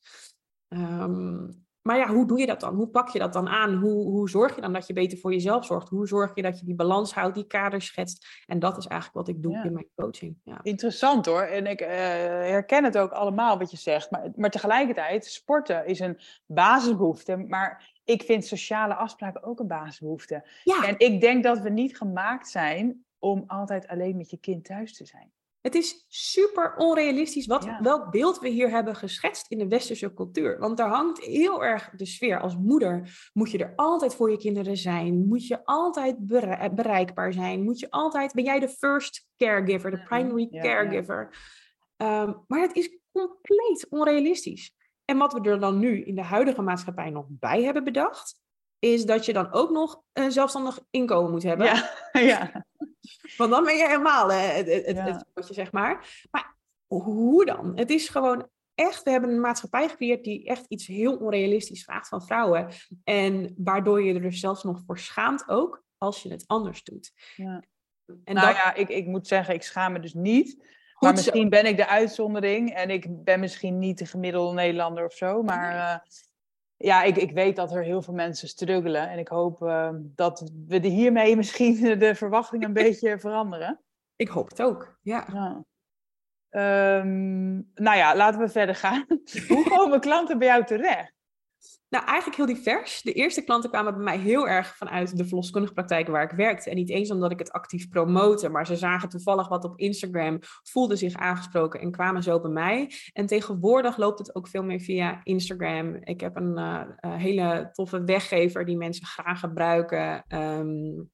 Um, maar ja, hoe doe je dat dan? Hoe pak je dat dan aan? Hoe, hoe zorg je dan dat je beter voor jezelf zorgt? Hoe zorg je dat je die balans houdt, die kader schetst? En dat is eigenlijk wat ik doe in mijn coaching. Ja. Interessant hoor. En ik uh, herken het ook allemaal wat je zegt. Maar, maar tegelijkertijd, sporten is een basisbehoefte. Maar ik vind sociale afspraken ook een basisbehoefte. Ja. En ik denk dat we niet gemaakt zijn om altijd alleen met je kind thuis te zijn. Het is super onrealistisch wat, welk beeld we hier hebben geschetst in de westerse cultuur. Want daar hangt heel erg de sfeer. Als moeder moet je er altijd voor je kinderen zijn. Moet je altijd bereikbaar zijn. Moet je altijd, ben jij de first caregiver, de primary caregiver. Um, maar het is compleet onrealistisch. En wat we er dan nu in de huidige maatschappij nog bij hebben bedacht, is dat je dan ook nog een zelfstandig inkomen moet hebben. Ja, ja. Want dan ben je helemaal het, het, ja. het, zeg maar. Maar hoe dan? Het is gewoon echt, we hebben een maatschappij gecreëerd die echt iets heel onrealistisch vraagt van vrouwen. En waardoor je er dus zelfs nog voor schaamt ook, als je het anders doet. Ja. En nou ja, ik, ik moet zeggen, ik schaam me dus niet. maar misschien ben ik de uitzondering en ik ben misschien niet de gemiddelde Nederlander of zo. Maar uh, ja, ik, ik weet dat er heel veel mensen struggelen. En ik hoop uh, dat we de hiermee misschien de verwachtingen een beetje veranderen. Ik hoop het ook, ja. ja. Um, nou ja, laten we verder gaan. Hoe komen klanten bij jou terecht? Nou, eigenlijk heel divers. De eerste klanten kwamen bij mij heel erg vanuit de verloskundige praktijk waar ik werkte. En niet eens omdat ik het actief promote, maar ze zagen toevallig wat op Instagram, voelden zich aangesproken en kwamen zo bij mij. En tegenwoordig loopt het ook veel meer via Instagram. Ik heb een uh, hele toffe weggever die mensen graag gebruiken. Um,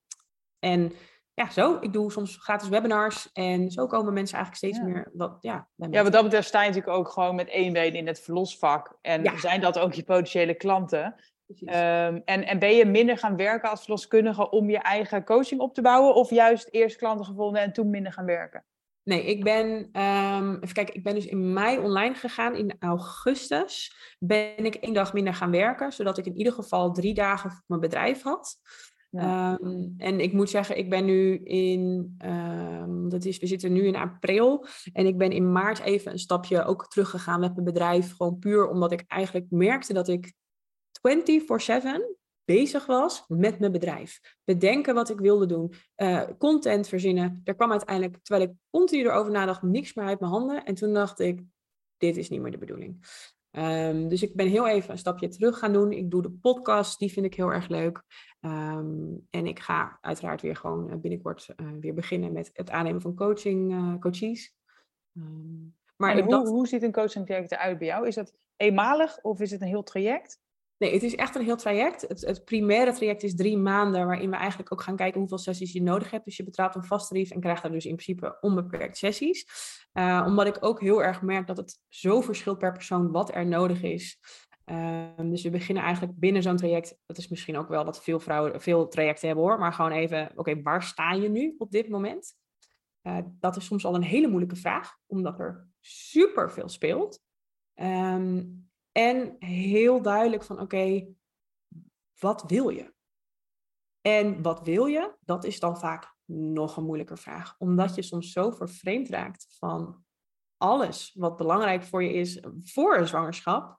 en ja, zo. Ik doe soms gratis webinars en zo komen mensen eigenlijk steeds meer wat, ja, ja, wat dat betreft sta je natuurlijk ook gewoon met één been in het verlosvak. En zijn dat ook je potentiële klanten? Um, en, en ben je minder gaan werken als verloskundige om je eigen coaching op te bouwen? Of juist eerst klanten gevonden en toen minder gaan werken? Nee, ik ben, um, even kijken, ik ben dus in mei online gegaan. In augustus ben ik één dag minder gaan werken, zodat ik in ieder geval drie dagen voor mijn bedrijf had. Ehm, en ik moet zeggen, ik ben nu in, um, dat is, we zitten nu in april. En ik ben in maart even een stapje ook teruggegaan met mijn bedrijf. Gewoon puur omdat ik eigenlijk merkte dat ik 24-7 bezig was met mijn bedrijf. Bedenken wat ik wilde doen, uh, content verzinnen. Er kwam uiteindelijk, terwijl ik continu erover nadacht, niks meer uit mijn handen. En toen dacht ik, dit is niet meer de bedoeling. Um, dus ik ben heel even een stapje terug gaan doen. Ik doe de podcast, die vind ik heel erg leuk. Um, en ik ga uiteraard weer gewoon uh, binnenkort uh, weer beginnen met het aannemen van coaching, uh, coaches. Um, maar hoe, dat... hoe ziet een coaching traject eruit bij jou? Is dat eenmalig of is het een heel traject? Nee, het is echt een heel traject. Het, primaire traject is drie maanden, waarin we eigenlijk ook gaan kijken hoeveel sessies je nodig hebt. Dus je betaalt een vast tarief en krijgt daar dus in principe onbeperkt sessies. Uh, omdat ik ook heel erg merk dat het zo verschilt per persoon wat er nodig is. Uh, dus we beginnen eigenlijk binnen zo'n traject. Dat is misschien ook wel wat veel vrouwen, veel trajecten hebben hoor. Maar gewoon even, oké, waar sta je nu op dit moment? Uh, dat is soms al een hele moeilijke vraag, omdat er super veel speelt. Um, en heel duidelijk van oké, wat wil je? En wat wil je? Dat is dan vaak nog een moeilijker vraag. Omdat je soms zo vervreemd raakt van alles wat belangrijk voor je is voor een zwangerschap.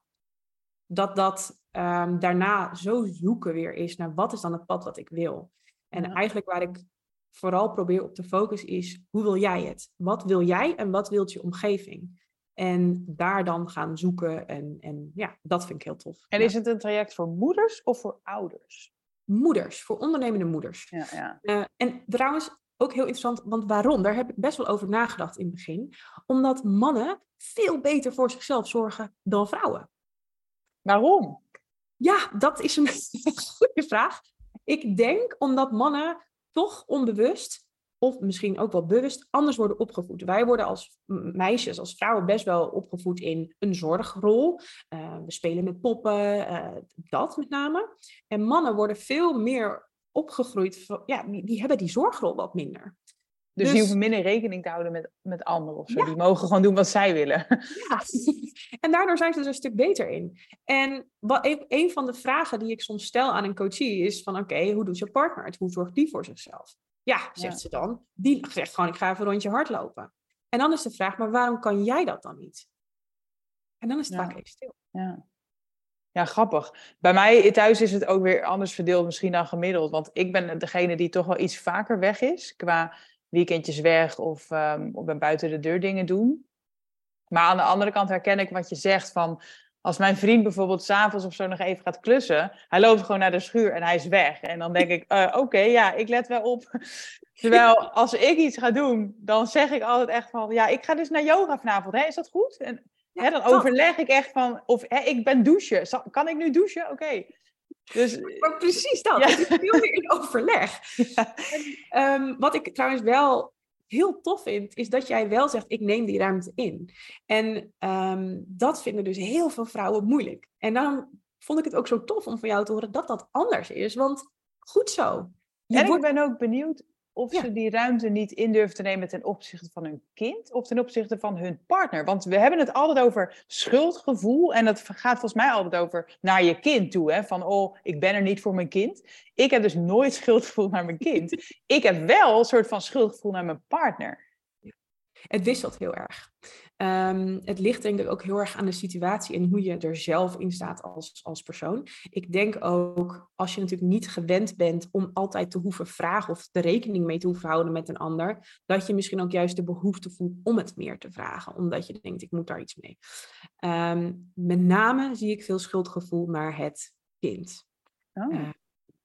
Dat dat um, daarna zo zoeken weer is naar wat is dan het pad wat ik wil. En eigenlijk waar ik vooral probeer op te focussen is, hoe wil jij het? Wat wil jij en wat wilt je omgeving? En daar dan gaan zoeken. En, en ja, dat vind ik heel tof. En is het een traject voor moeders of voor ouders? Moeders, voor ondernemende moeders. Ja, ja. Uh, en trouwens, ook heel interessant, want waarom? Daar heb ik best wel over nagedacht in het begin. Omdat mannen veel beter voor zichzelf zorgen dan vrouwen. Waarom? Ja, dat is een goede vraag. Ik denk omdat mannen toch onbewust of misschien ook wel bewust anders worden opgevoed. Wij worden als meisjes, als vrouwen best wel opgevoed in een zorgrol. Uh, we spelen met poppen, uh, dat met name. En mannen worden veel meer opgegroeid, ja, die, die hebben die zorgrol wat minder. Dus, dus, die hoeven minder rekening te houden met, met anderen of zo. Die mogen gewoon doen wat zij willen. Ja, en daardoor zijn ze er een stuk beter in. En wat, een, een van de vragen die ik soms stel aan een coachie is van... oké, hoe doet je partner het? Hoe zorgt die voor zichzelf? Ja, zegt ze dan. Die zegt gewoon, ik ga even een rondje hardlopen. En dan is de vraag, maar waarom kan jij dat dan niet? En dan is het vaak even stil. Ja. ja, grappig. Bij mij thuis is het ook weer anders verdeeld misschien dan gemiddeld. Want ik ben degene die toch wel iets vaker weg is. Qua weekendjes weg of, um, of buiten de deur dingen doen. Maar aan de andere kant herken ik wat je zegt van als mijn vriend bijvoorbeeld s'avonds of zo nog even gaat klussen, hij loopt gewoon naar de schuur en hij is weg. En dan denk ik, uh, oké, ja, ik let wel op. Terwijl als ik iets ga doen, dan zeg ik altijd echt van, ja, ik ga dus naar yoga vanavond, hè? is dat goed? En hè, dan overleg ik echt van, of hè, ik ben douchen, kan ik nu douchen? Oké. Dus, maar precies dat, ja. het is veel meer in overleg. En, um, wat ik trouwens wel heel tof vind, is dat jij wel zegt, ik neem die ruimte in. En um, dat vinden dus heel veel vrouwen moeilijk. En daarom vond ik het ook zo tof om van jou te horen dat dat anders is. Want goed zo. en ik ben ook benieuwd of ze die ruimte niet in durven te nemen ten opzichte van hun kind of ten opzichte van hun partner. Want we hebben het altijd over schuldgevoel en dat gaat volgens mij altijd over naar je kind toe. Hè? Van, oh, ik ben er niet voor mijn kind. Ik heb dus nooit schuldgevoel naar mijn kind. ik heb wel een soort van schuldgevoel naar mijn partner. Het wisselt heel erg. Ehm, het ligt denk ik ook heel erg aan de situatie en hoe je er zelf in staat als, als persoon. Ik denk ook, als je natuurlijk niet gewend bent om altijd te hoeven vragen of de rekening mee te hoeven houden met een ander, dat je misschien ook juist de behoefte voelt om het meer te vragen, omdat je denkt, ik moet daar iets mee. Ehm, met name zie ik veel schuldgevoel naar het kind. Oh. Uh,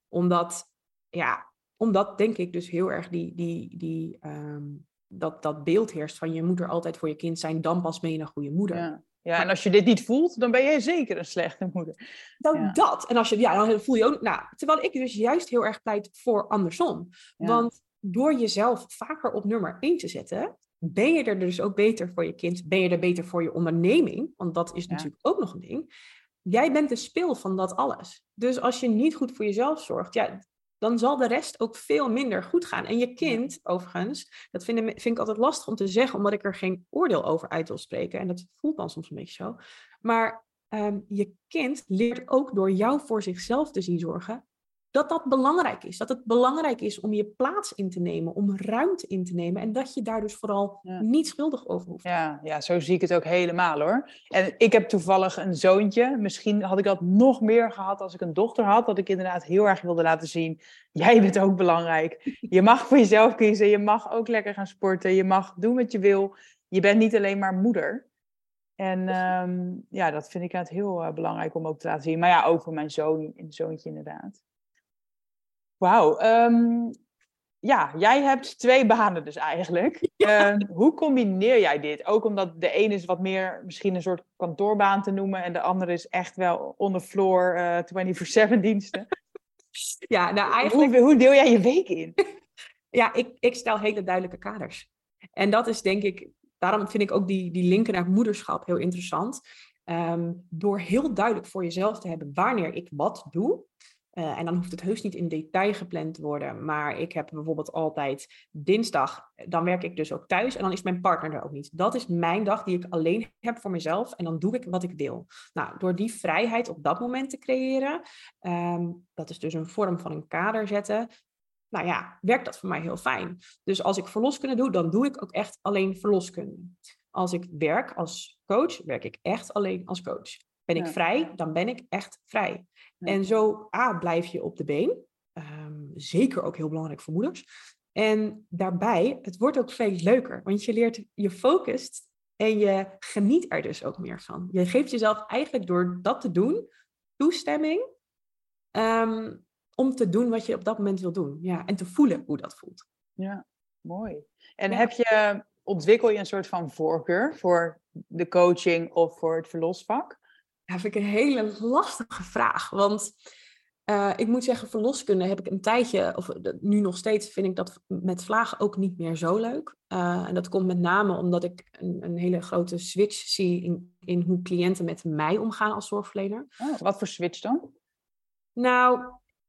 omdat, ja, omdat denk ik dus heel erg die, die, die ehm, dat, dat beeld heerst van je moet er altijd voor je kind zijn, dan pas ben je een goede moeder. Ja. Ja, en als je dit niet voelt, dan ben jij zeker een slechte moeder. Dan dat. En als je, ja, dan voel je ook, nou, terwijl ik dus juist heel erg pleit voor andersom. Want door jezelf vaker op nummer 1 te zetten, ben je er dus ook beter voor je kind, ben je er beter voor je onderneming, want dat is natuurlijk ook nog een ding. Jij bent de speel van dat alles. Dus als je niet goed voor jezelf zorgt, ja, dan zal de rest ook veel minder goed gaan. En je kind, overigens, dat vind, vind ik altijd lastig om te zeggen, omdat ik er geen oordeel over uit wil spreken. En dat voelt dan soms een beetje zo. Maar ehm, je kind leert ook door jou voor zichzelf te zien zorgen, dat dat belangrijk is. Dat het belangrijk is om je plaats in te nemen, om ruimte in te nemen. En dat je daar dus vooral niet schuldig over hoeft. Ja, ja, zo zie ik het ook helemaal hoor. En ik heb toevallig een zoontje. Misschien had ik dat nog meer gehad als ik een dochter had. Dat ik inderdaad heel erg wilde laten zien. Jij bent ook belangrijk. Je mag voor jezelf kiezen. Je mag ook lekker gaan sporten. Je mag doen wat je wil. Je bent niet alleen maar moeder. En ehm, ja, dat vind ik het heel uh, belangrijk om ook te laten zien. Maar ja, ook voor mijn zoon, zoontje inderdaad. Wauw. Ehm, ja, jij hebt twee banen dus eigenlijk. Ehm, hoe combineer jij dit? Ook omdat de ene is wat meer misschien een soort kantoorbaan te noemen en de andere is echt wel on the floor uh, 24-7 diensten. Ja, nou eigenlijk... Hoe, hoe deel jij je week in? ja, ik, ik stel hele duidelijke kaders. En dat is denk ik, daarom vind ik ook die, die linken naar moederschap heel interessant. Ehm, door heel duidelijk voor jezelf te hebben wanneer ik wat doe, uh, en dan hoeft het heus niet in detail gepland te worden. Maar ik heb bijvoorbeeld altijd dinsdag, dan werk ik dus ook thuis en dan is mijn partner er ook niet. Dat is mijn dag die ik alleen heb voor mezelf en dan doe ik wat ik wil. Nou, door die vrijheid op dat moment te creëren, um, dat is dus een vorm van een kader zetten. Nou ja, werkt dat voor mij heel fijn. Dus als ik verloskunde doe, dan doe ik ook echt alleen verloskunde. Als ik werk als coach, werk ik echt alleen als coach. Ben ik vrij, dan ben ik echt vrij. En zo, A, blijf je op de been. Ehm, zeker ook heel belangrijk voor moeders. En daarbij, het wordt ook veel leuker, want je leert, je focust en je geniet er dus ook meer van. Je geeft jezelf eigenlijk door dat te doen, toestemming ehm, om te doen wat je op dat moment wil doen. Ja, en te voelen hoe dat voelt. Ja, mooi. En heb je, ontwikkel je een soort van voorkeur voor de coaching of voor het verlosvak? Vind ik een hele lastige vraag. Want uh, ik moet zeggen, verloskunde heb ik een tijdje, of nu nog steeds, vind ik dat met vlagen ook niet meer zo leuk. Uh, en dat komt met name omdat ik een, een hele grote switch zie in, in, hoe cliënten met mij omgaan als zorgverlener. Oh, wat voor switch dan? Nou,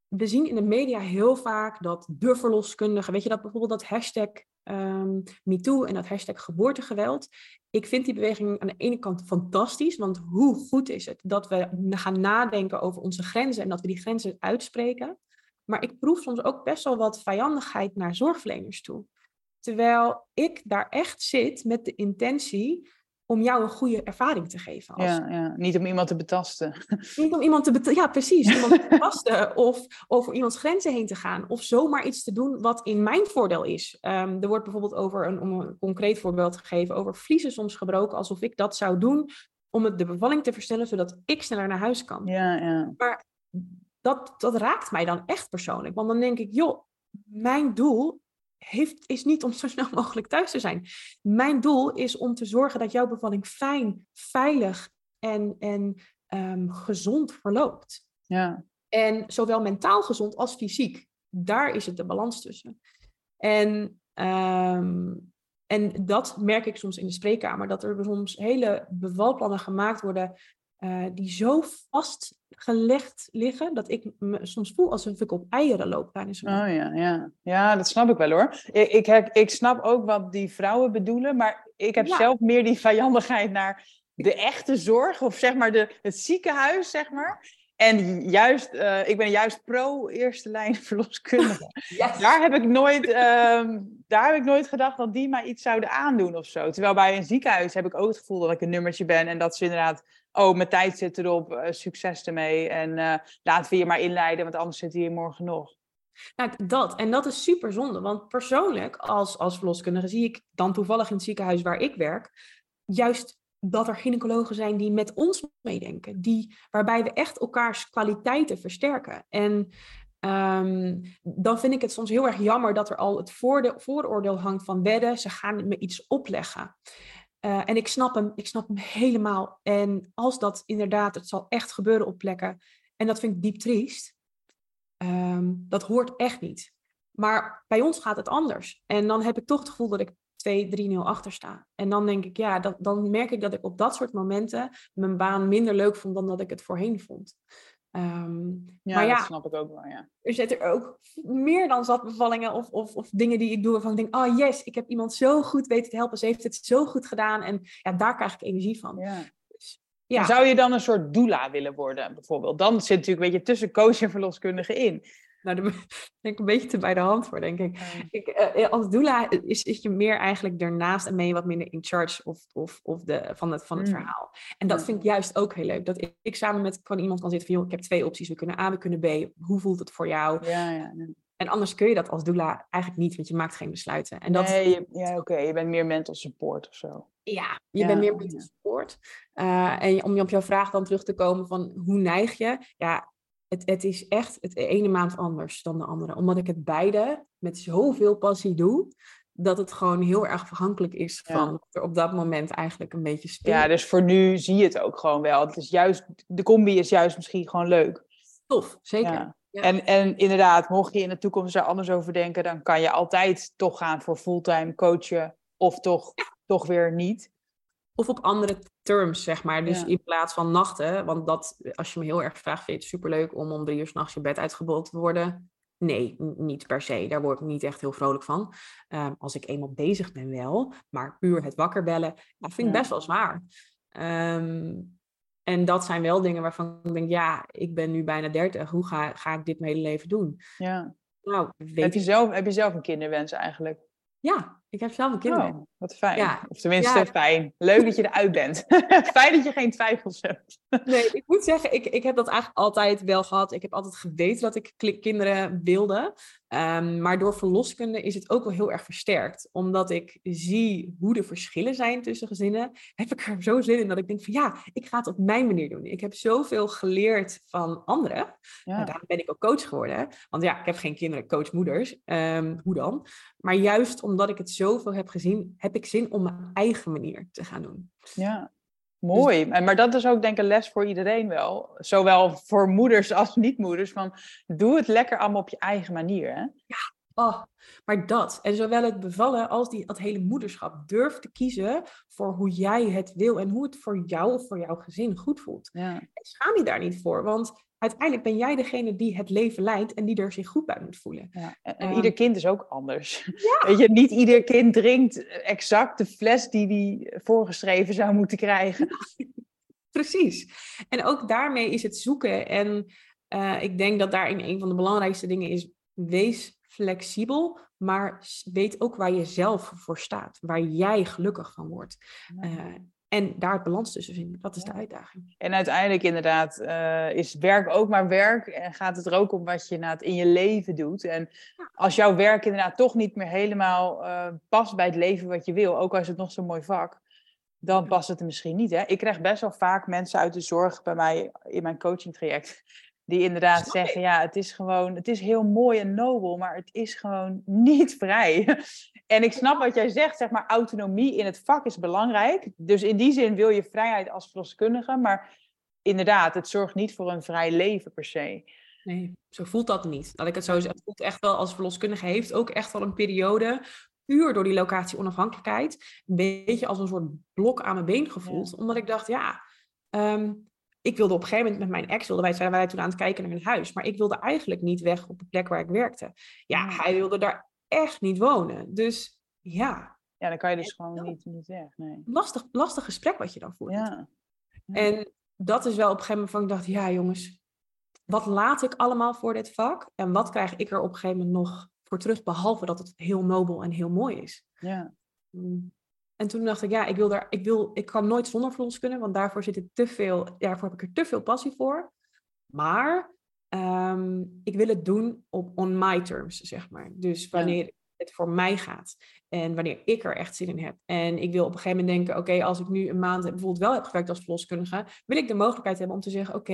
we zien in de media heel vaak dat de verloskundige, weet je dat bijvoorbeeld dat hashtag um, MeToo en dat hashtag geboortegeweld. Ik vind die beweging aan de ene kant fantastisch, want hoe goed is het dat we gaan nadenken over onze grenzen en dat we die grenzen uitspreken. Maar ik proef soms ook best wel wat vijandigheid naar zorgverleners toe. Terwijl ik daar echt zit met de intentie om jou een goede ervaring te geven. Als... Ja, ja, niet om iemand te betasten. Niet om iemand te betasten, ja precies, iemand te betasten of over iemands grenzen heen te gaan of zomaar iets te doen wat in mijn voordeel is. Um, er wordt bijvoorbeeld over, een, om een concreet voorbeeld te geven, over vliezen soms gebroken alsof ik dat zou doen om het de bevalling te verstellen zodat ik sneller naar huis kan. Ja, ja. Maar dat, dat raakt mij dan echt persoonlijk, want dan denk ik, joh, mijn doel heeft, is niet om zo snel mogelijk thuis te zijn. Mijn doel is om te zorgen dat jouw bevalling fijn, veilig en, en um, gezond verloopt. Ja. En zowel mentaal gezond als fysiek. Daar is het de balans tussen. En, um, en dat merk ik soms in de spreekkamer, dat er soms hele bevalplannen gemaakt worden uh, die zo vastgelegd liggen dat ik me soms voel alsof ik op eieren loop tijdens Oh ja, ja. ja, dat snap ik wel hoor. Ik, ik, heb, ik snap ook wat die vrouwen bedoelen, maar ik heb zelf meer die vijandigheid naar de echte zorg, of zeg maar de, het ziekenhuis, zeg maar. En juist, eh, ik ben juist pro eerste lijn verloskundige. Yes. Daar, heb ik nooit, ehm, daar heb ik nooit gedacht dat die mij iets zouden aandoen of zo. Terwijl bij een ziekenhuis heb ik ook het gevoel dat ik een nummertje ben. En dat ze inderdaad, oh, mijn tijd zit erop, uh, succes ermee. En uh, laten we je maar inleiden, want anders zit hier morgen nog. Nou, dat. En dat is super zonde. Want persoonlijk, als, als verloskundige, zie ik dan toevallig in het ziekenhuis waar ik werk, juist dat er gynaecologen zijn die met ons meedenken. Die, waarbij we echt elkaars kwaliteiten versterken. En um, dan vind ik het soms heel erg jammer dat er al het vooroordeel hangt van wedden, ze gaan me iets opleggen. Uh, en ik snap, hem, ik snap hem helemaal. En als dat inderdaad, het zal echt gebeuren op plekken. En dat vind ik diep triest. Um, dat hoort echt niet. Maar bij ons gaat het anders. En dan heb ik toch het gevoel dat ik 2, 3-0 achter sta. En dan denk ik, ja, dan merk ik dat ik op dat soort momenten mijn baan minder leuk vond dan dat ik het voorheen vond. Um, ja, maar ja, dat snap ik ook wel, ja. Er zitten er ook meer dan zat bevallingen of, of, of dingen die ik doe waarvan ik denk, oh yes, ik heb iemand zo goed weten te helpen. Ze heeft het zo goed gedaan en ja, daar krijg ik energie van. Ja. Dus, ja. Zou je dan een soort doula willen worden, bijvoorbeeld? Dan zit natuurlijk een beetje tussen coach en verloskundige in. Nou, daar ben ik een beetje te bij de hand voor, denk ik. ik uh, als doula is, is je meer eigenlijk daarnaast en ben je wat minder in charge of, of, of de, van het, van het mm. verhaal. En dat vind ik juist ook heel leuk. Dat ik, ik samen met gewoon iemand kan zitten van, joh, ik heb twee opties. We kunnen A, we kunnen B. Hoe voelt het voor jou? Ja. En anders kun je dat als doula eigenlijk niet, want je maakt geen besluiten. En dat... Nee, je, ja, oké. Je bent meer mental support of zo. Ja, je bent meer mental support. Uh, en om op jouw vraag dan terug te komen van hoe neig je? Ja, het, het is echt het ene maand anders dan de andere. Omdat ik het beide met zoveel passie doe, dat het gewoon heel erg afhankelijk is van wat er op dat moment eigenlijk een beetje speelt. Ja, dus voor nu zie je het ook gewoon wel. Het is juist, de combi is juist misschien gewoon leuk. Tof, zeker. Ja. Ja. En, en inderdaad, mocht je in de toekomst er anders over denken, dan kan je altijd toch gaan voor fulltime coachen of toch, toch weer niet. Of op andere terms, zeg maar. Dus in plaats van nachten, want dat, als je me heel erg vraagt, vind je het superleuk om om drie uur s'nachts je bed uitgebold te worden? Nee, niet per se. Daar word ik niet echt heel vrolijk van. Um, als ik eenmaal bezig ben wel, maar puur het wakker bellen, dat vind ik best wel zwaar. Um, en dat zijn wel dingen waarvan ik denk, ja, ik ben nu bijna dertig. Hoe ga, ga ik dit mijn hele leven doen? Ja. Nou, weet heb, je zelf, heb je zelf een kinderwens eigenlijk? Ja, ik heb zelf een kinderen. Oh, wat fijn. Ja. Of tenminste, fijn. Leuk dat je eruit bent. fijn dat je geen twijfels hebt. nee, ik moet zeggen, ik, ik heb dat eigenlijk altijd wel gehad. Ik heb altijd geweten dat ik kinderen wilde. Um, maar door verloskunde is het ook wel heel erg versterkt. Omdat ik zie hoe de verschillen zijn tussen gezinnen. Heb ik er zo zin in dat ik denk van ja, ik ga het op mijn manier doen. Ik heb zoveel geleerd van anderen. Ja. En daarom ben ik ook coach geworden. Want ja, ik heb geen kinderen, coach moeders. Um, hoe dan? Maar juist omdat ik het zoveel heb gezien, heb ik zin om mijn eigen manier te gaan doen. Ja, mooi. Dus... Maar dat is ook denk ik een les voor iedereen wel. Zowel voor moeders als niet-moeders. Van doe het lekker allemaal op je eigen manier. Hè? Ja, oh, maar dat. En zowel het bevallen als die, dat hele moederschap. Durf te kiezen voor hoe jij het wil en hoe het voor jou of voor jouw gezin goed voelt. Ja. En schaam je daar niet voor. Want uiteindelijk ben jij degene die het leven leidt en die er zich goed bij moet voelen. Ja, en, um, ieder kind is ook anders. Ja. Weet je, niet ieder kind drinkt exact de fles die hij voorgeschreven zou moeten krijgen. Precies. En ook daarmee is het zoeken. En uh, ik denk dat daarin een van de belangrijkste dingen is: wees flexibel, maar weet ook waar je zelf voor staat, waar jij gelukkig van wordt. Uh, en daar het balans tussen vinden, dat is de uitdaging. En uiteindelijk inderdaad uh, is werk ook maar werk. En gaat het er ook om wat je in je leven doet. En als jouw werk inderdaad toch niet meer helemaal uh, past bij het leven wat je wil, ook al is het nog zo'n mooi vak, dan past het er misschien niet. Hè? Ik krijg best wel vaak mensen uit de zorg bij mij in mijn coaching traject. Die inderdaad zeggen, ja, het is gewoon, het is heel mooi en nobel, maar het is gewoon niet vrij. En ik snap wat jij zegt, zeg maar, autonomie in het vak is belangrijk. Dus in die zin wil je vrijheid als verloskundige, maar inderdaad, het zorgt niet voor een vrij leven per se. Nee, zo voelt dat niet. Dat ik het zo zeg. Het voelt echt wel als verloskundige heeft ook echt wel een periode, puur door die locatie onafhankelijkheid, een beetje als een soort blok aan mijn been gevoeld. Omdat ik dacht, ja, um, ik wilde op een gegeven moment met mijn ex, wilden wij, zijn wij toen aan het kijken naar een huis. Maar ik wilde eigenlijk niet weg op de plek waar ik werkte. Ja, hij wilde daar echt niet wonen. Dus ja. Ja, dan kan je dus gewoon niet, niet weg. Nee. Lastig, lastig gesprek wat je dan voert. Ja. En dat is wel op een gegeven moment van ik dacht, ja jongens, wat laat ik allemaal voor dit vak? En wat krijg ik er op een gegeven moment nog voor terug, behalve dat het heel nobel en heel mooi is? Ja. En toen dacht ik, ja, ik wil daar, ik wil, ik kan nooit zonder kunnen, want daarvoor zit ik te veel, daarvoor heb ik er te veel passie voor. Maar ehm, ik wil het doen op on my terms, zeg maar. Dus wanneer het voor mij gaat en wanneer ik er echt zin in heb. En ik wil op een gegeven moment denken, oké, als ik nu een maand bijvoorbeeld wel heb gewerkt als verloskundige, wil ik de mogelijkheid hebben om te zeggen, oké,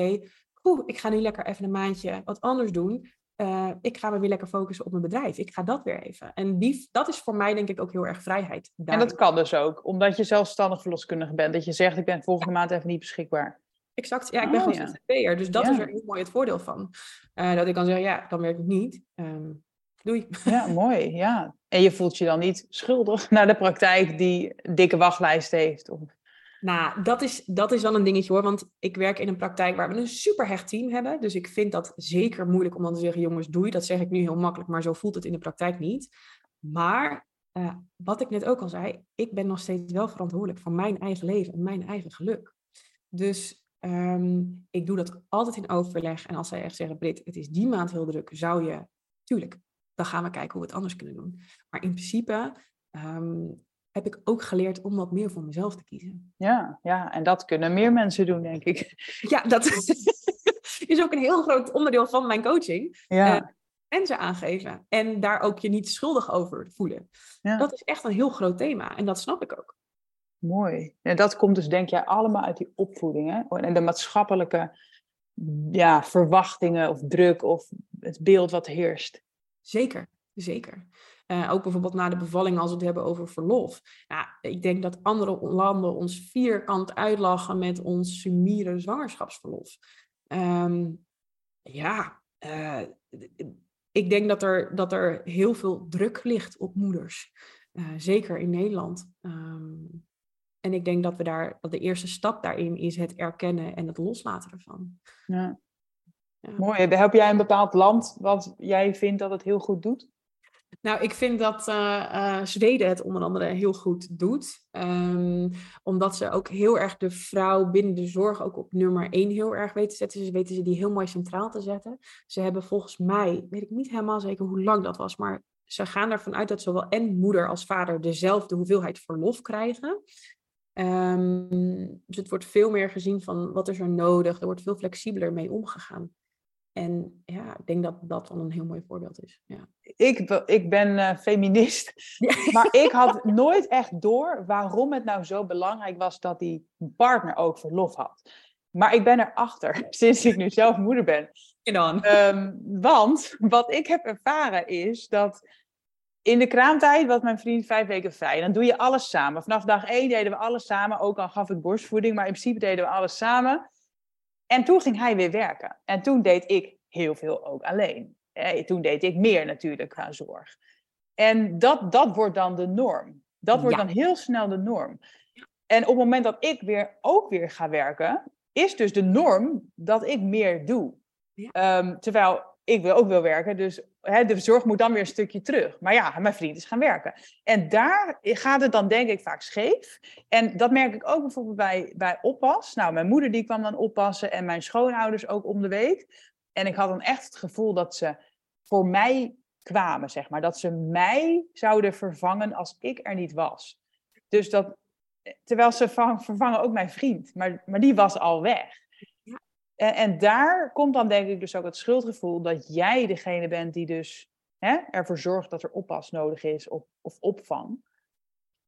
okay, ik ga nu lekker even een maandje wat anders doen. Uh, ik ga me weer lekker focussen op mijn bedrijf. Ik ga dat weer even. En die, dat is voor mij denk ik ook heel erg vrijheid. En dat kan dus ook, omdat je zelfstandig verloskundige bent. Dat je zegt, ik ben volgende maand even niet beschikbaar. Exact, ja, ik ben oh, gewoon ZZP'er. Dus dat is er heel mooi het voordeel van. Uh, dat ik kan zeggen, ja, dan werk ik niet. Um, doei. Ja, mooi, ja. En je voelt je dan niet schuldig naar de praktijk die dikke wachtlijst heeft? Of... Nou, dat is, dat is dan een dingetje hoor. Want ik werk in een praktijk waar we een super hecht team hebben. Dus ik vind dat zeker moeilijk om dan te zeggen: jongens, doei. Dat zeg ik nu heel makkelijk, maar zo voelt het in de praktijk niet. Maar uh, wat ik net ook al zei, ik ben nog steeds wel verantwoordelijk voor mijn eigen leven en mijn eigen geluk. Dus um, ik doe dat altijd in overleg. En als zij echt zeggen: Brit, het is die maand heel druk, zou je. Tuurlijk, dan gaan we kijken hoe we het anders kunnen doen. Maar in principe um, heb ik ook geleerd om wat meer voor mezelf te kiezen. Ja, ja, en dat kunnen meer mensen doen, denk ik. Ja, dat is ook een heel groot onderdeel van mijn coaching. Ja. Uh, mensen aangeven en daar ook je niet schuldig over voelen. Ja. Dat is echt een heel groot thema en dat snap ik ook. Mooi. En dat komt dus denk jij allemaal uit die opvoeding hè? en de maatschappelijke ja, verwachtingen of druk of het beeld wat heerst. Zeker, zeker. Uh, ook bijvoorbeeld na de bevalling als we het hebben over verlof. Nou, ik denk dat andere landen ons vierkant uitlachen met ons sumiere zwangerschapsverlof. Um, ja, uh, ik denk dat er, dat er heel veel druk ligt op moeders. Uh, zeker in Nederland. Um, en ik denk dat we daar, dat de eerste stap daarin is het erkennen en het loslaten ervan. Ja. Ja. Mooi. Heb jij een bepaald land wat jij vindt dat het heel goed doet? Nou, ik vind dat uh, Zweden het onder andere heel goed doet. Um, omdat ze ook heel erg de vrouw binnen de zorg ook op nummer één heel erg weten te zetten. Ze weten ze die heel mooi centraal te zetten. Ze hebben volgens mij, weet ik niet helemaal zeker hoe lang dat was, maar ze gaan ervan uit dat zowel en moeder als vader dezelfde hoeveelheid verlof krijgen. Um, dus het wordt veel meer gezien van wat is er nodig. Er wordt veel flexibeler mee omgegaan. En ja, ik denk dat dat wel een heel mooi voorbeeld is. Ja. Ik, ik ben uh, feminist, maar ik had nooit echt door waarom het nou zo belangrijk was dat die partner ook verlof had. Maar ik ben erachter, sinds ik nu zelf moeder ben. Um, want wat ik heb ervaren is dat in de kraamtijd was mijn vriend vijf weken vrij. dan doe je alles samen. Vanaf dag één deden we alles samen. Ook al gaf ik borstvoeding, maar in principe deden we alles samen. En toen ging hij weer werken. En toen deed ik heel veel ook alleen. toen deed ik meer natuurlijk qua zorg. En dat, dat wordt dan de norm. Dat wordt dan heel snel de norm. En op het moment dat ik weer ook weer ga werken, is dus de norm dat ik meer doe. Ehm, terwijl ik wil ook wil werken, dus de zorg moet dan weer een stukje terug. Maar ja, mijn vriend is gaan werken. En daar gaat het dan denk ik vaak scheef. En dat merk ik ook bijvoorbeeld bij, bij oppas. Nou, mijn moeder die kwam dan oppassen en mijn schoonouders ook om de week. En ik had dan echt het gevoel dat ze voor mij kwamen, zeg maar. Dat ze mij zouden vervangen als ik er niet was. Dus dat, terwijl ze vervangen ook mijn vriend, maar, maar die was al weg. En, en, daar komt dan denk ik dus ook het schuldgevoel dat jij degene bent die dus hè, ervoor zorgt dat er oppas nodig is of, of opvang.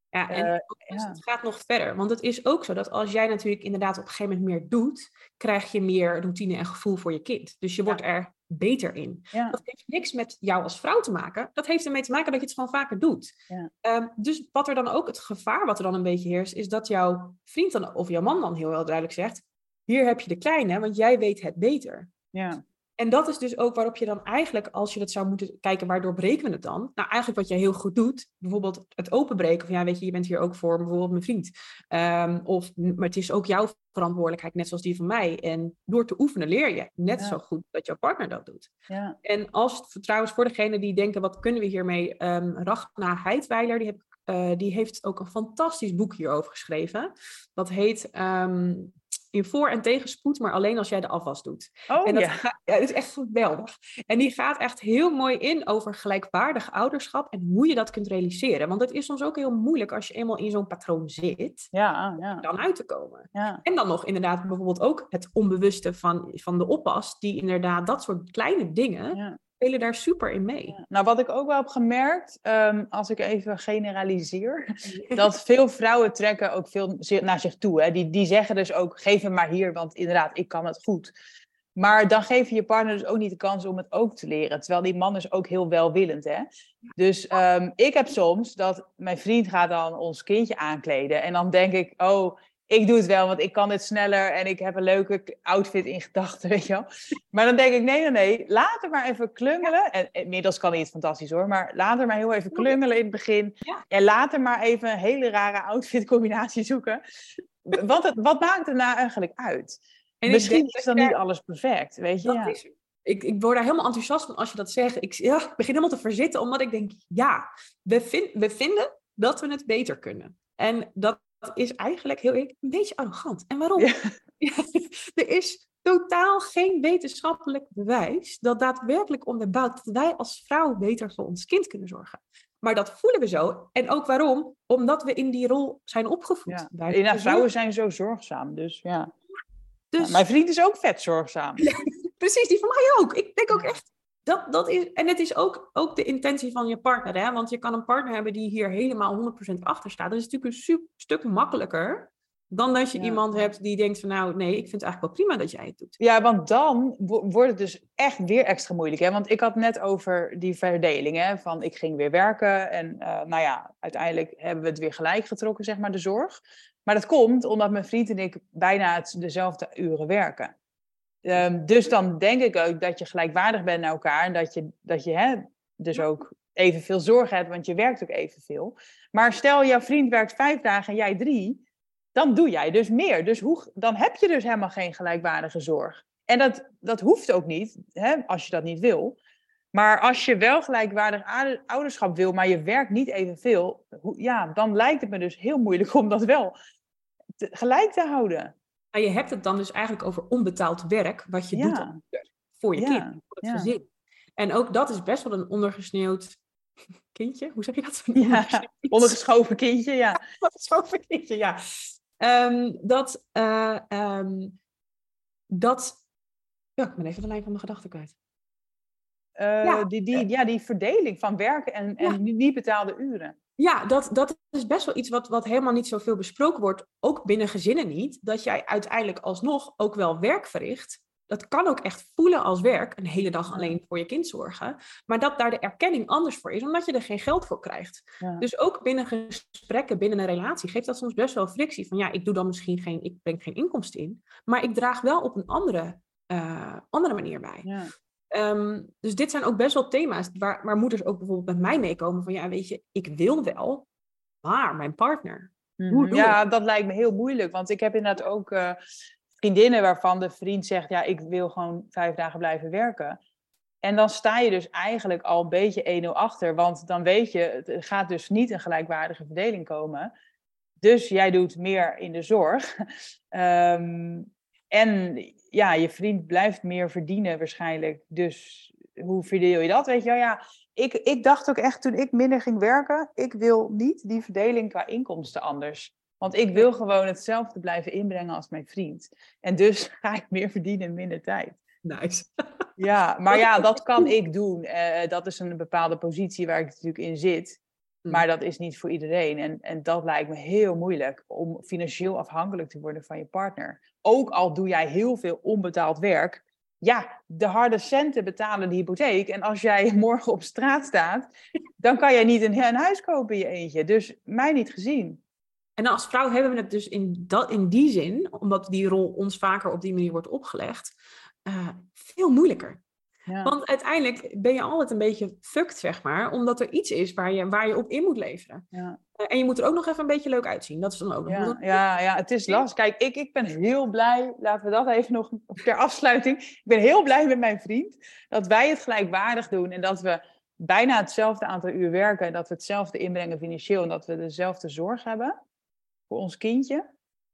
Ja, en uh, het gaat nog verder. Want het is ook zo dat als jij natuurlijk inderdaad op een gegeven moment meer doet, krijg je meer routine en gevoel voor je kind. Dus je wordt er beter in. Dat heeft niks met jou als vrouw te maken. Dat heeft ermee te maken dat je het gewoon vaker doet. Ja. Um, dus wat er dan ook, het gevaar wat er dan een beetje heerst, is dat jouw vriend dan, of jouw man dan heel wel duidelijk zegt, hier heb je de kleine, want jij weet het beter. Ja. En dat is dus ook waarop je dan eigenlijk, als je dat zou moeten kijken, waardoor breken we het dan? Nou, eigenlijk wat jij heel goed doet, bijvoorbeeld het openbreken van, ja, weet je, je bent hier ook voor bijvoorbeeld mijn vriend. Um, of, maar het is ook jouw verantwoordelijkheid, net zoals die van mij. En door te oefenen leer je net zo goed dat jouw partner dat doet. Ja. En als, trouwens, voor degene die denken, wat kunnen we hiermee? Um, Rachna Heidweiler, die, heb, uh, die heeft ook een fantastisch boek hierover geschreven. Dat heet um, in voor- en tegenspoed, maar alleen als jij de afwas doet. Oh en dat, ja. gaat- ja, dat is echt geweldig. En die gaat echt heel mooi in over gelijkwaardig ouderschap en hoe je dat kunt realiseren. Want het is soms ook heel moeilijk als je eenmaal in zo'n patroon zit, Ja, ja, dan uit te komen. ja. En dan nog inderdaad bijvoorbeeld ook het onbewuste van, van de oppas, die inderdaad dat soort kleine dingen ja. Spelen daar super in mee. Ja. Nou, wat ik ook wel heb gemerkt, ehm, als ik even generaliseer, dat veel vrouwen trekken ook veel naar zich toe. Hè. Die, die zeggen dus ook, geef hem maar hier, want inderdaad, ik kan het goed. Maar dan geef je je partner dus ook niet de kans om het ook te leren. Terwijl die man is ook heel welwillend. Hè? Dus ehm, ik heb soms dat mijn vriend gaat dan ons kindje aankleden. En dan denk ik, oh, ik doe het wel, want ik kan dit sneller. En ik heb een leuke outfit in gedachten, weet je wel. Maar dan denk ik, nee, nee, nee, laat het maar even klungelen. En inmiddels kan hij het fantastisch hoor. Maar laat er maar heel even klungelen in het begin. Ja. En laat er maar even een hele rare outfit combinatie zoeken. Het, wat maakt het nou eigenlijk uit? En Misschien is dan niet alles perfect, weet je? Dat Ja. is, ik, ik word daar helemaal enthousiast van als je dat zegt. Ik, ja, ik begin helemaal te verzitten, omdat ik denk, ja, we, vin- we vinden dat we het beter kunnen. En dat is eigenlijk heel eerlijk een beetje arrogant. En waarom? Ja. er is totaal geen wetenschappelijk bewijs dat daadwerkelijk onderbouwt dat wij als vrouw beter voor ons kind kunnen zorgen. Maar dat voelen we zo. En ook waarom? Omdat we in die rol zijn opgevoed. Ja. Vrouwen zijn zo zorgzaam, dus ja. Dus, Ja, Mijn vriend is ook vet zorgzaam. Precies, die van mij ook. Ik denk ook echt, dat, dat is, en het is ook, ook de intentie van je partner, hè? want je kan een partner hebben die hier helemaal 100% achter staat. Dat is natuurlijk een su- stuk makkelijker dan dat je Ja. iemand hebt die denkt van nou, nee, ik vind het eigenlijk wel prima dat jij het doet. Ja, want dan wo- wordt het dus echt weer extra moeilijk. Hè? Want ik had net over die verdeling. Hè? Van ik ging weer werken. En eh, nou ja, uiteindelijk hebben we het weer gelijk getrokken, zeg maar, de zorg. Maar dat komt omdat mijn vriend en ik bijna het, dezelfde uren werken. Ehm, dus dan denk ik ook dat je gelijkwaardig bent naar elkaar. En dat je, dat je hè, dus ook evenveel zorg hebt, want je werkt ook evenveel. Maar stel, jouw vriend werkt vijf dagen en jij drie. Dan doe jij dus meer. Dus hoe, dan heb je dus helemaal geen gelijkwaardige zorg. En dat, dat hoeft ook niet, hè, als je dat niet wil. Maar als je wel gelijkwaardig ouder- ouderschap wil, maar je werkt niet evenveel, ja, dan lijkt het me dus heel moeilijk om dat wel te- gelijk te houden. Maar je hebt het dan dus eigenlijk over onbetaald werk, wat je doet Ja. voor je Ja, kind, voor het ja. gezin. En ook dat is best wel een ondergesneeuwd kindje. Hoe zeg je dat? Ondergeschoven kindje, ja. Ondergeschoven kindje, ja. Ehm, dat, eh, ehm, dat, ja, ik ben even de lijn van mijn gedachten kwijt. Eh, Ja. Die, die, ja, die verdeling van werken en, en niet betaalde uren. Ja, dat, dat is best wel iets wat, wat helemaal niet zoveel besproken wordt, ook binnen gezinnen niet, dat jij uiteindelijk alsnog ook wel werk verricht. Dat kan ook echt voelen als werk, een hele dag alleen voor je kind zorgen. Maar dat daar de erkenning anders voor is, omdat je er geen geld voor krijgt. Ja. Dus ook binnen gesprekken, binnen een relatie, geeft dat soms best wel frictie. Van ja, ik doe dan misschien geen, ik breng geen inkomsten in, maar ik draag wel op een andere, eh, andere manier bij. Ja. Ehm, dus dit zijn ook best wel thema's waar, waar moeders ook bijvoorbeeld met mij meekomen van ja, weet je, ik wil wel, maar mijn partner. Hoe Mhm. doe Ja, dat lijkt me heel moeilijk. Want ik heb inderdaad ook eh, vriendinnen waarvan de vriend zegt: Ja, ik wil gewoon vijf dagen blijven werken. En dan sta je dus eigenlijk al een beetje 1-0 achter. Want dan weet je, het gaat dus niet een gelijkwaardige verdeling komen. Dus jij doet meer in de zorg. Ehm, en ja, je vriend blijft meer verdienen waarschijnlijk. Dus hoe verdeel je dat? Weet je wel, ja. Ik, ik dacht ook echt toen ik minder ging werken, ik wil niet die verdeling qua inkomsten anders. Want ik wil gewoon hetzelfde blijven inbrengen als mijn vriend. En dus ga ik meer verdienen in minder tijd. Nice. Ja, maar ja, dat kan ik doen. Eh, dat is een bepaalde positie waar ik natuurlijk in zit. Mm. Maar dat is niet voor iedereen. En, en dat lijkt me heel moeilijk om financieel afhankelijk te worden van je partner. Ook al doe jij heel veel onbetaald werk. Ja, de harde centen betalen de hypotheek. En als jij morgen op straat staat, dan kan jij niet een, huis kopen in je eentje. Dus mij niet gezien. En als vrouw hebben we het dus in, dat, in die zin, omdat die rol ons vaker op die manier wordt opgelegd, eh, veel moeilijker. Ja. Want uiteindelijk ben je altijd een beetje fucked, zeg maar, omdat er iets is waar je, waar je op in moet leveren. Ja. Eh, en je moet er ook nog even een beetje leuk uitzien. Dat is dan ook nog. Ja, ja, ja, het is lastig. Kijk, ik, ik ben heel blij, laten we dat even nog ter afsluiting. Ik ben heel blij met mijn vriend dat wij het gelijkwaardig doen en dat we bijna hetzelfde aantal uur werken en dat we hetzelfde inbrengen financieel en dat we dezelfde zorg hebben voor ons kindje.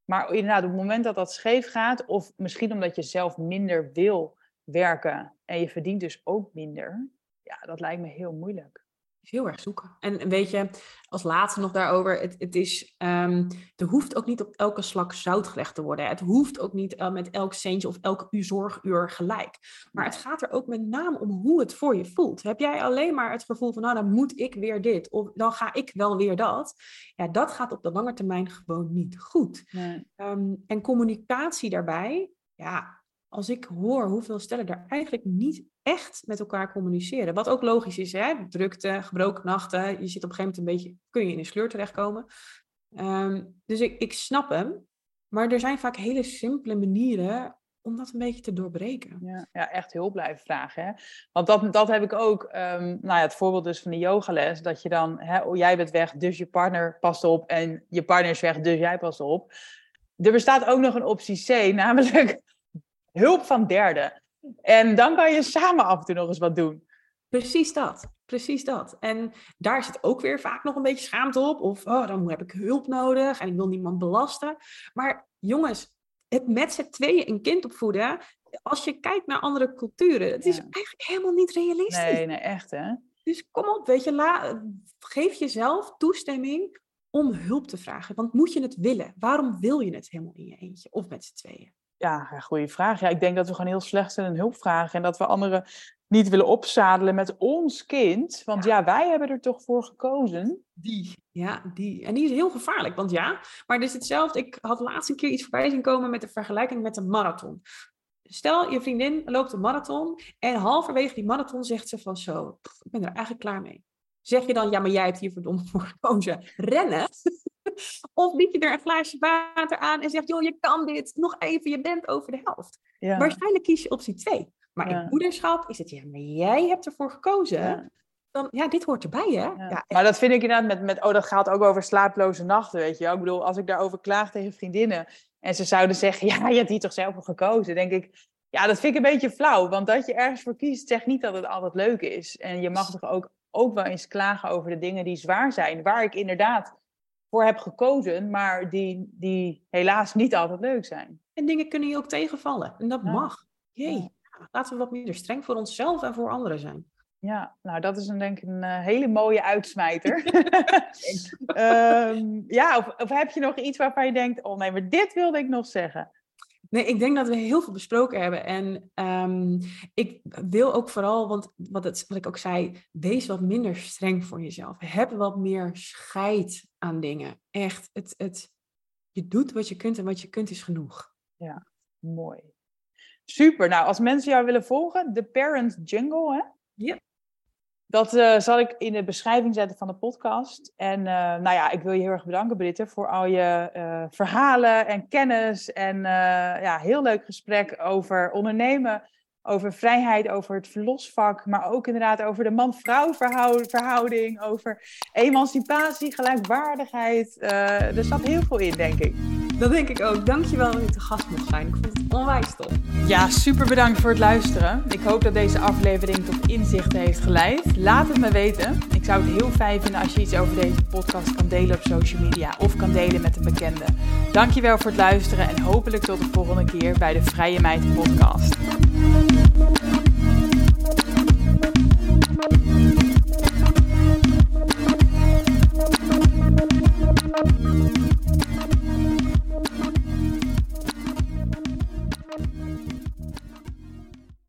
Maar inderdaad, op het moment dat dat scheef gaat, of misschien omdat je zelf minder wil werken en je verdient dus ook minder, ja, dat lijkt me heel moeilijk heel erg zoeken. En weet je, als laatste nog daarover, het, het is, um, er hoeft ook niet op elke slak zout gelegd te worden. Het hoeft ook niet uh, met elk centje of elk uur zorguur gelijk. Maar het gaat er ook met name om hoe het voor je voelt. Heb jij alleen maar het gevoel van, nou dan moet ik weer dit, of dan ga ik wel weer dat. Ja, dat gaat op de lange termijn gewoon niet goed. Nee. Um, en communicatie daarbij, ja, als ik hoor hoeveel stellen er eigenlijk niet echt met elkaar communiceren. Wat ook logisch is, hè? drukte, gebroken nachten. Je zit op een gegeven moment een beetje, kun je in een sleur terechtkomen. Um, dus ik, ik snap hem. Maar er zijn vaak hele simpele manieren om dat een beetje te doorbreken. Ja, ja echt hulp blijven vragen. Hè? Want dat, dat heb ik ook, um, nou ja, het voorbeeld dus van de yogales, dat je dan, hè, oh, jij bent weg, dus je partner past op en je partner is weg, dus jij past op. Er bestaat ook nog een optie C, namelijk hulp van derden. En dan kan je samen af en toe nog eens wat doen. Precies dat. Precies dat. En daar zit ook weer vaak nog een beetje schaamte op. Of oh, dan heb ik hulp nodig en ik wil niemand belasten. Maar jongens, het met z'n tweeën een kind opvoeden. Als je kijkt naar andere culturen, het is eigenlijk helemaal niet realistisch. Nee, nee, echt hè. Dus kom op, weet je, la, geef jezelf toestemming om hulp te vragen. Want moet je het willen? Waarom wil je het helemaal in je eentje of met z'n tweeën? Ja, goede vraag. Ja, ik denk dat we gewoon heel slecht zijn in hulp vragen. En dat we anderen niet willen opzadelen met ons kind. Want ja. wij hebben er toch voor gekozen. Die, ja, die. En die is heel gevaarlijk. Want ja, maar het is hetzelfde. Ik had laatst een keer iets voorbij zien komen met de vergelijking met een marathon. Stel, je vriendin loopt een marathon en halverwege die marathon zegt ze van zo, ik ben er eigenlijk klaar mee. Zeg je dan, ja, maar jij hebt hier verdomd voor gekozen. Rennen. of bied je er een glaasje water aan en zegt, joh, je kan dit. Nog even, je bent over de helft. Ja. Waarschijnlijk kies je optie 2. Maar in moederschap is het, ja, maar jij hebt ervoor gekozen. Ja. Dan, ja, dit hoort erbij, hè? Ja. maar dat vind ik inderdaad met, met, oh, dat gaat ook over slaaploze nachten, weet je Ik bedoel, als ik daarover klaag tegen vriendinnen en ze zouden zeggen, ja, je hebt hier toch zelf voor gekozen, denk ik, ja, dat vind ik een beetje flauw. Want dat je ergens voor kiest, zegt niet dat het altijd leuk is. En je mag toch ook ook wel eens klagen over de dingen die zwaar zijn, waar ik inderdaad voor heb gekozen, maar die, die helaas niet altijd leuk zijn. En dingen kunnen je ook tegenvallen. En dat mag. Jee, laten we wat minder streng voor onszelf en voor anderen zijn. Ja, nou dat is een, denk ik een uh, hele mooie uitsmijter. um, ja, of, of, heb je nog iets waarvan je denkt, oh nee, maar dit wilde ik nog zeggen. Nee, ik denk dat we heel veel besproken hebben. En um, ik wil ook vooral, want wat, het, wat ik ook zei, wees wat minder streng voor jezelf. Heb wat meer scheid aan dingen. Echt, het, het, je doet wat je kunt en wat je kunt is genoeg. Ja, mooi. Super. Nou, als mensen jou willen volgen, de Parent Jungle, hè? Ja. Dat uh, zal ik in de beschrijving zetten van de podcast. En uh, nou ja, ik wil je heel erg bedanken, Britte, voor al je uh, verhalen en kennis. En ja, heel leuk gesprek over ondernemen, over vrijheid, over het verlosvak. Maar ook inderdaad over de man-vrouw verhouding, over emancipatie, gelijkwaardigheid. er zat heel veel in, denk ik. Dat denk ik ook. Dankjewel dat ik te gast mocht zijn. Ik vond het onwijs tof. Ja, super bedankt voor het luisteren. Ik hoop dat deze aflevering tot inzichten heeft geleid. Laat het me weten. Ik zou het heel fijn vinden als je iets over deze podcast kan delen op social media of kan delen met een bekende. Dankjewel voor het luisteren en hopelijk tot de volgende keer bij de Vrije Meid podcast.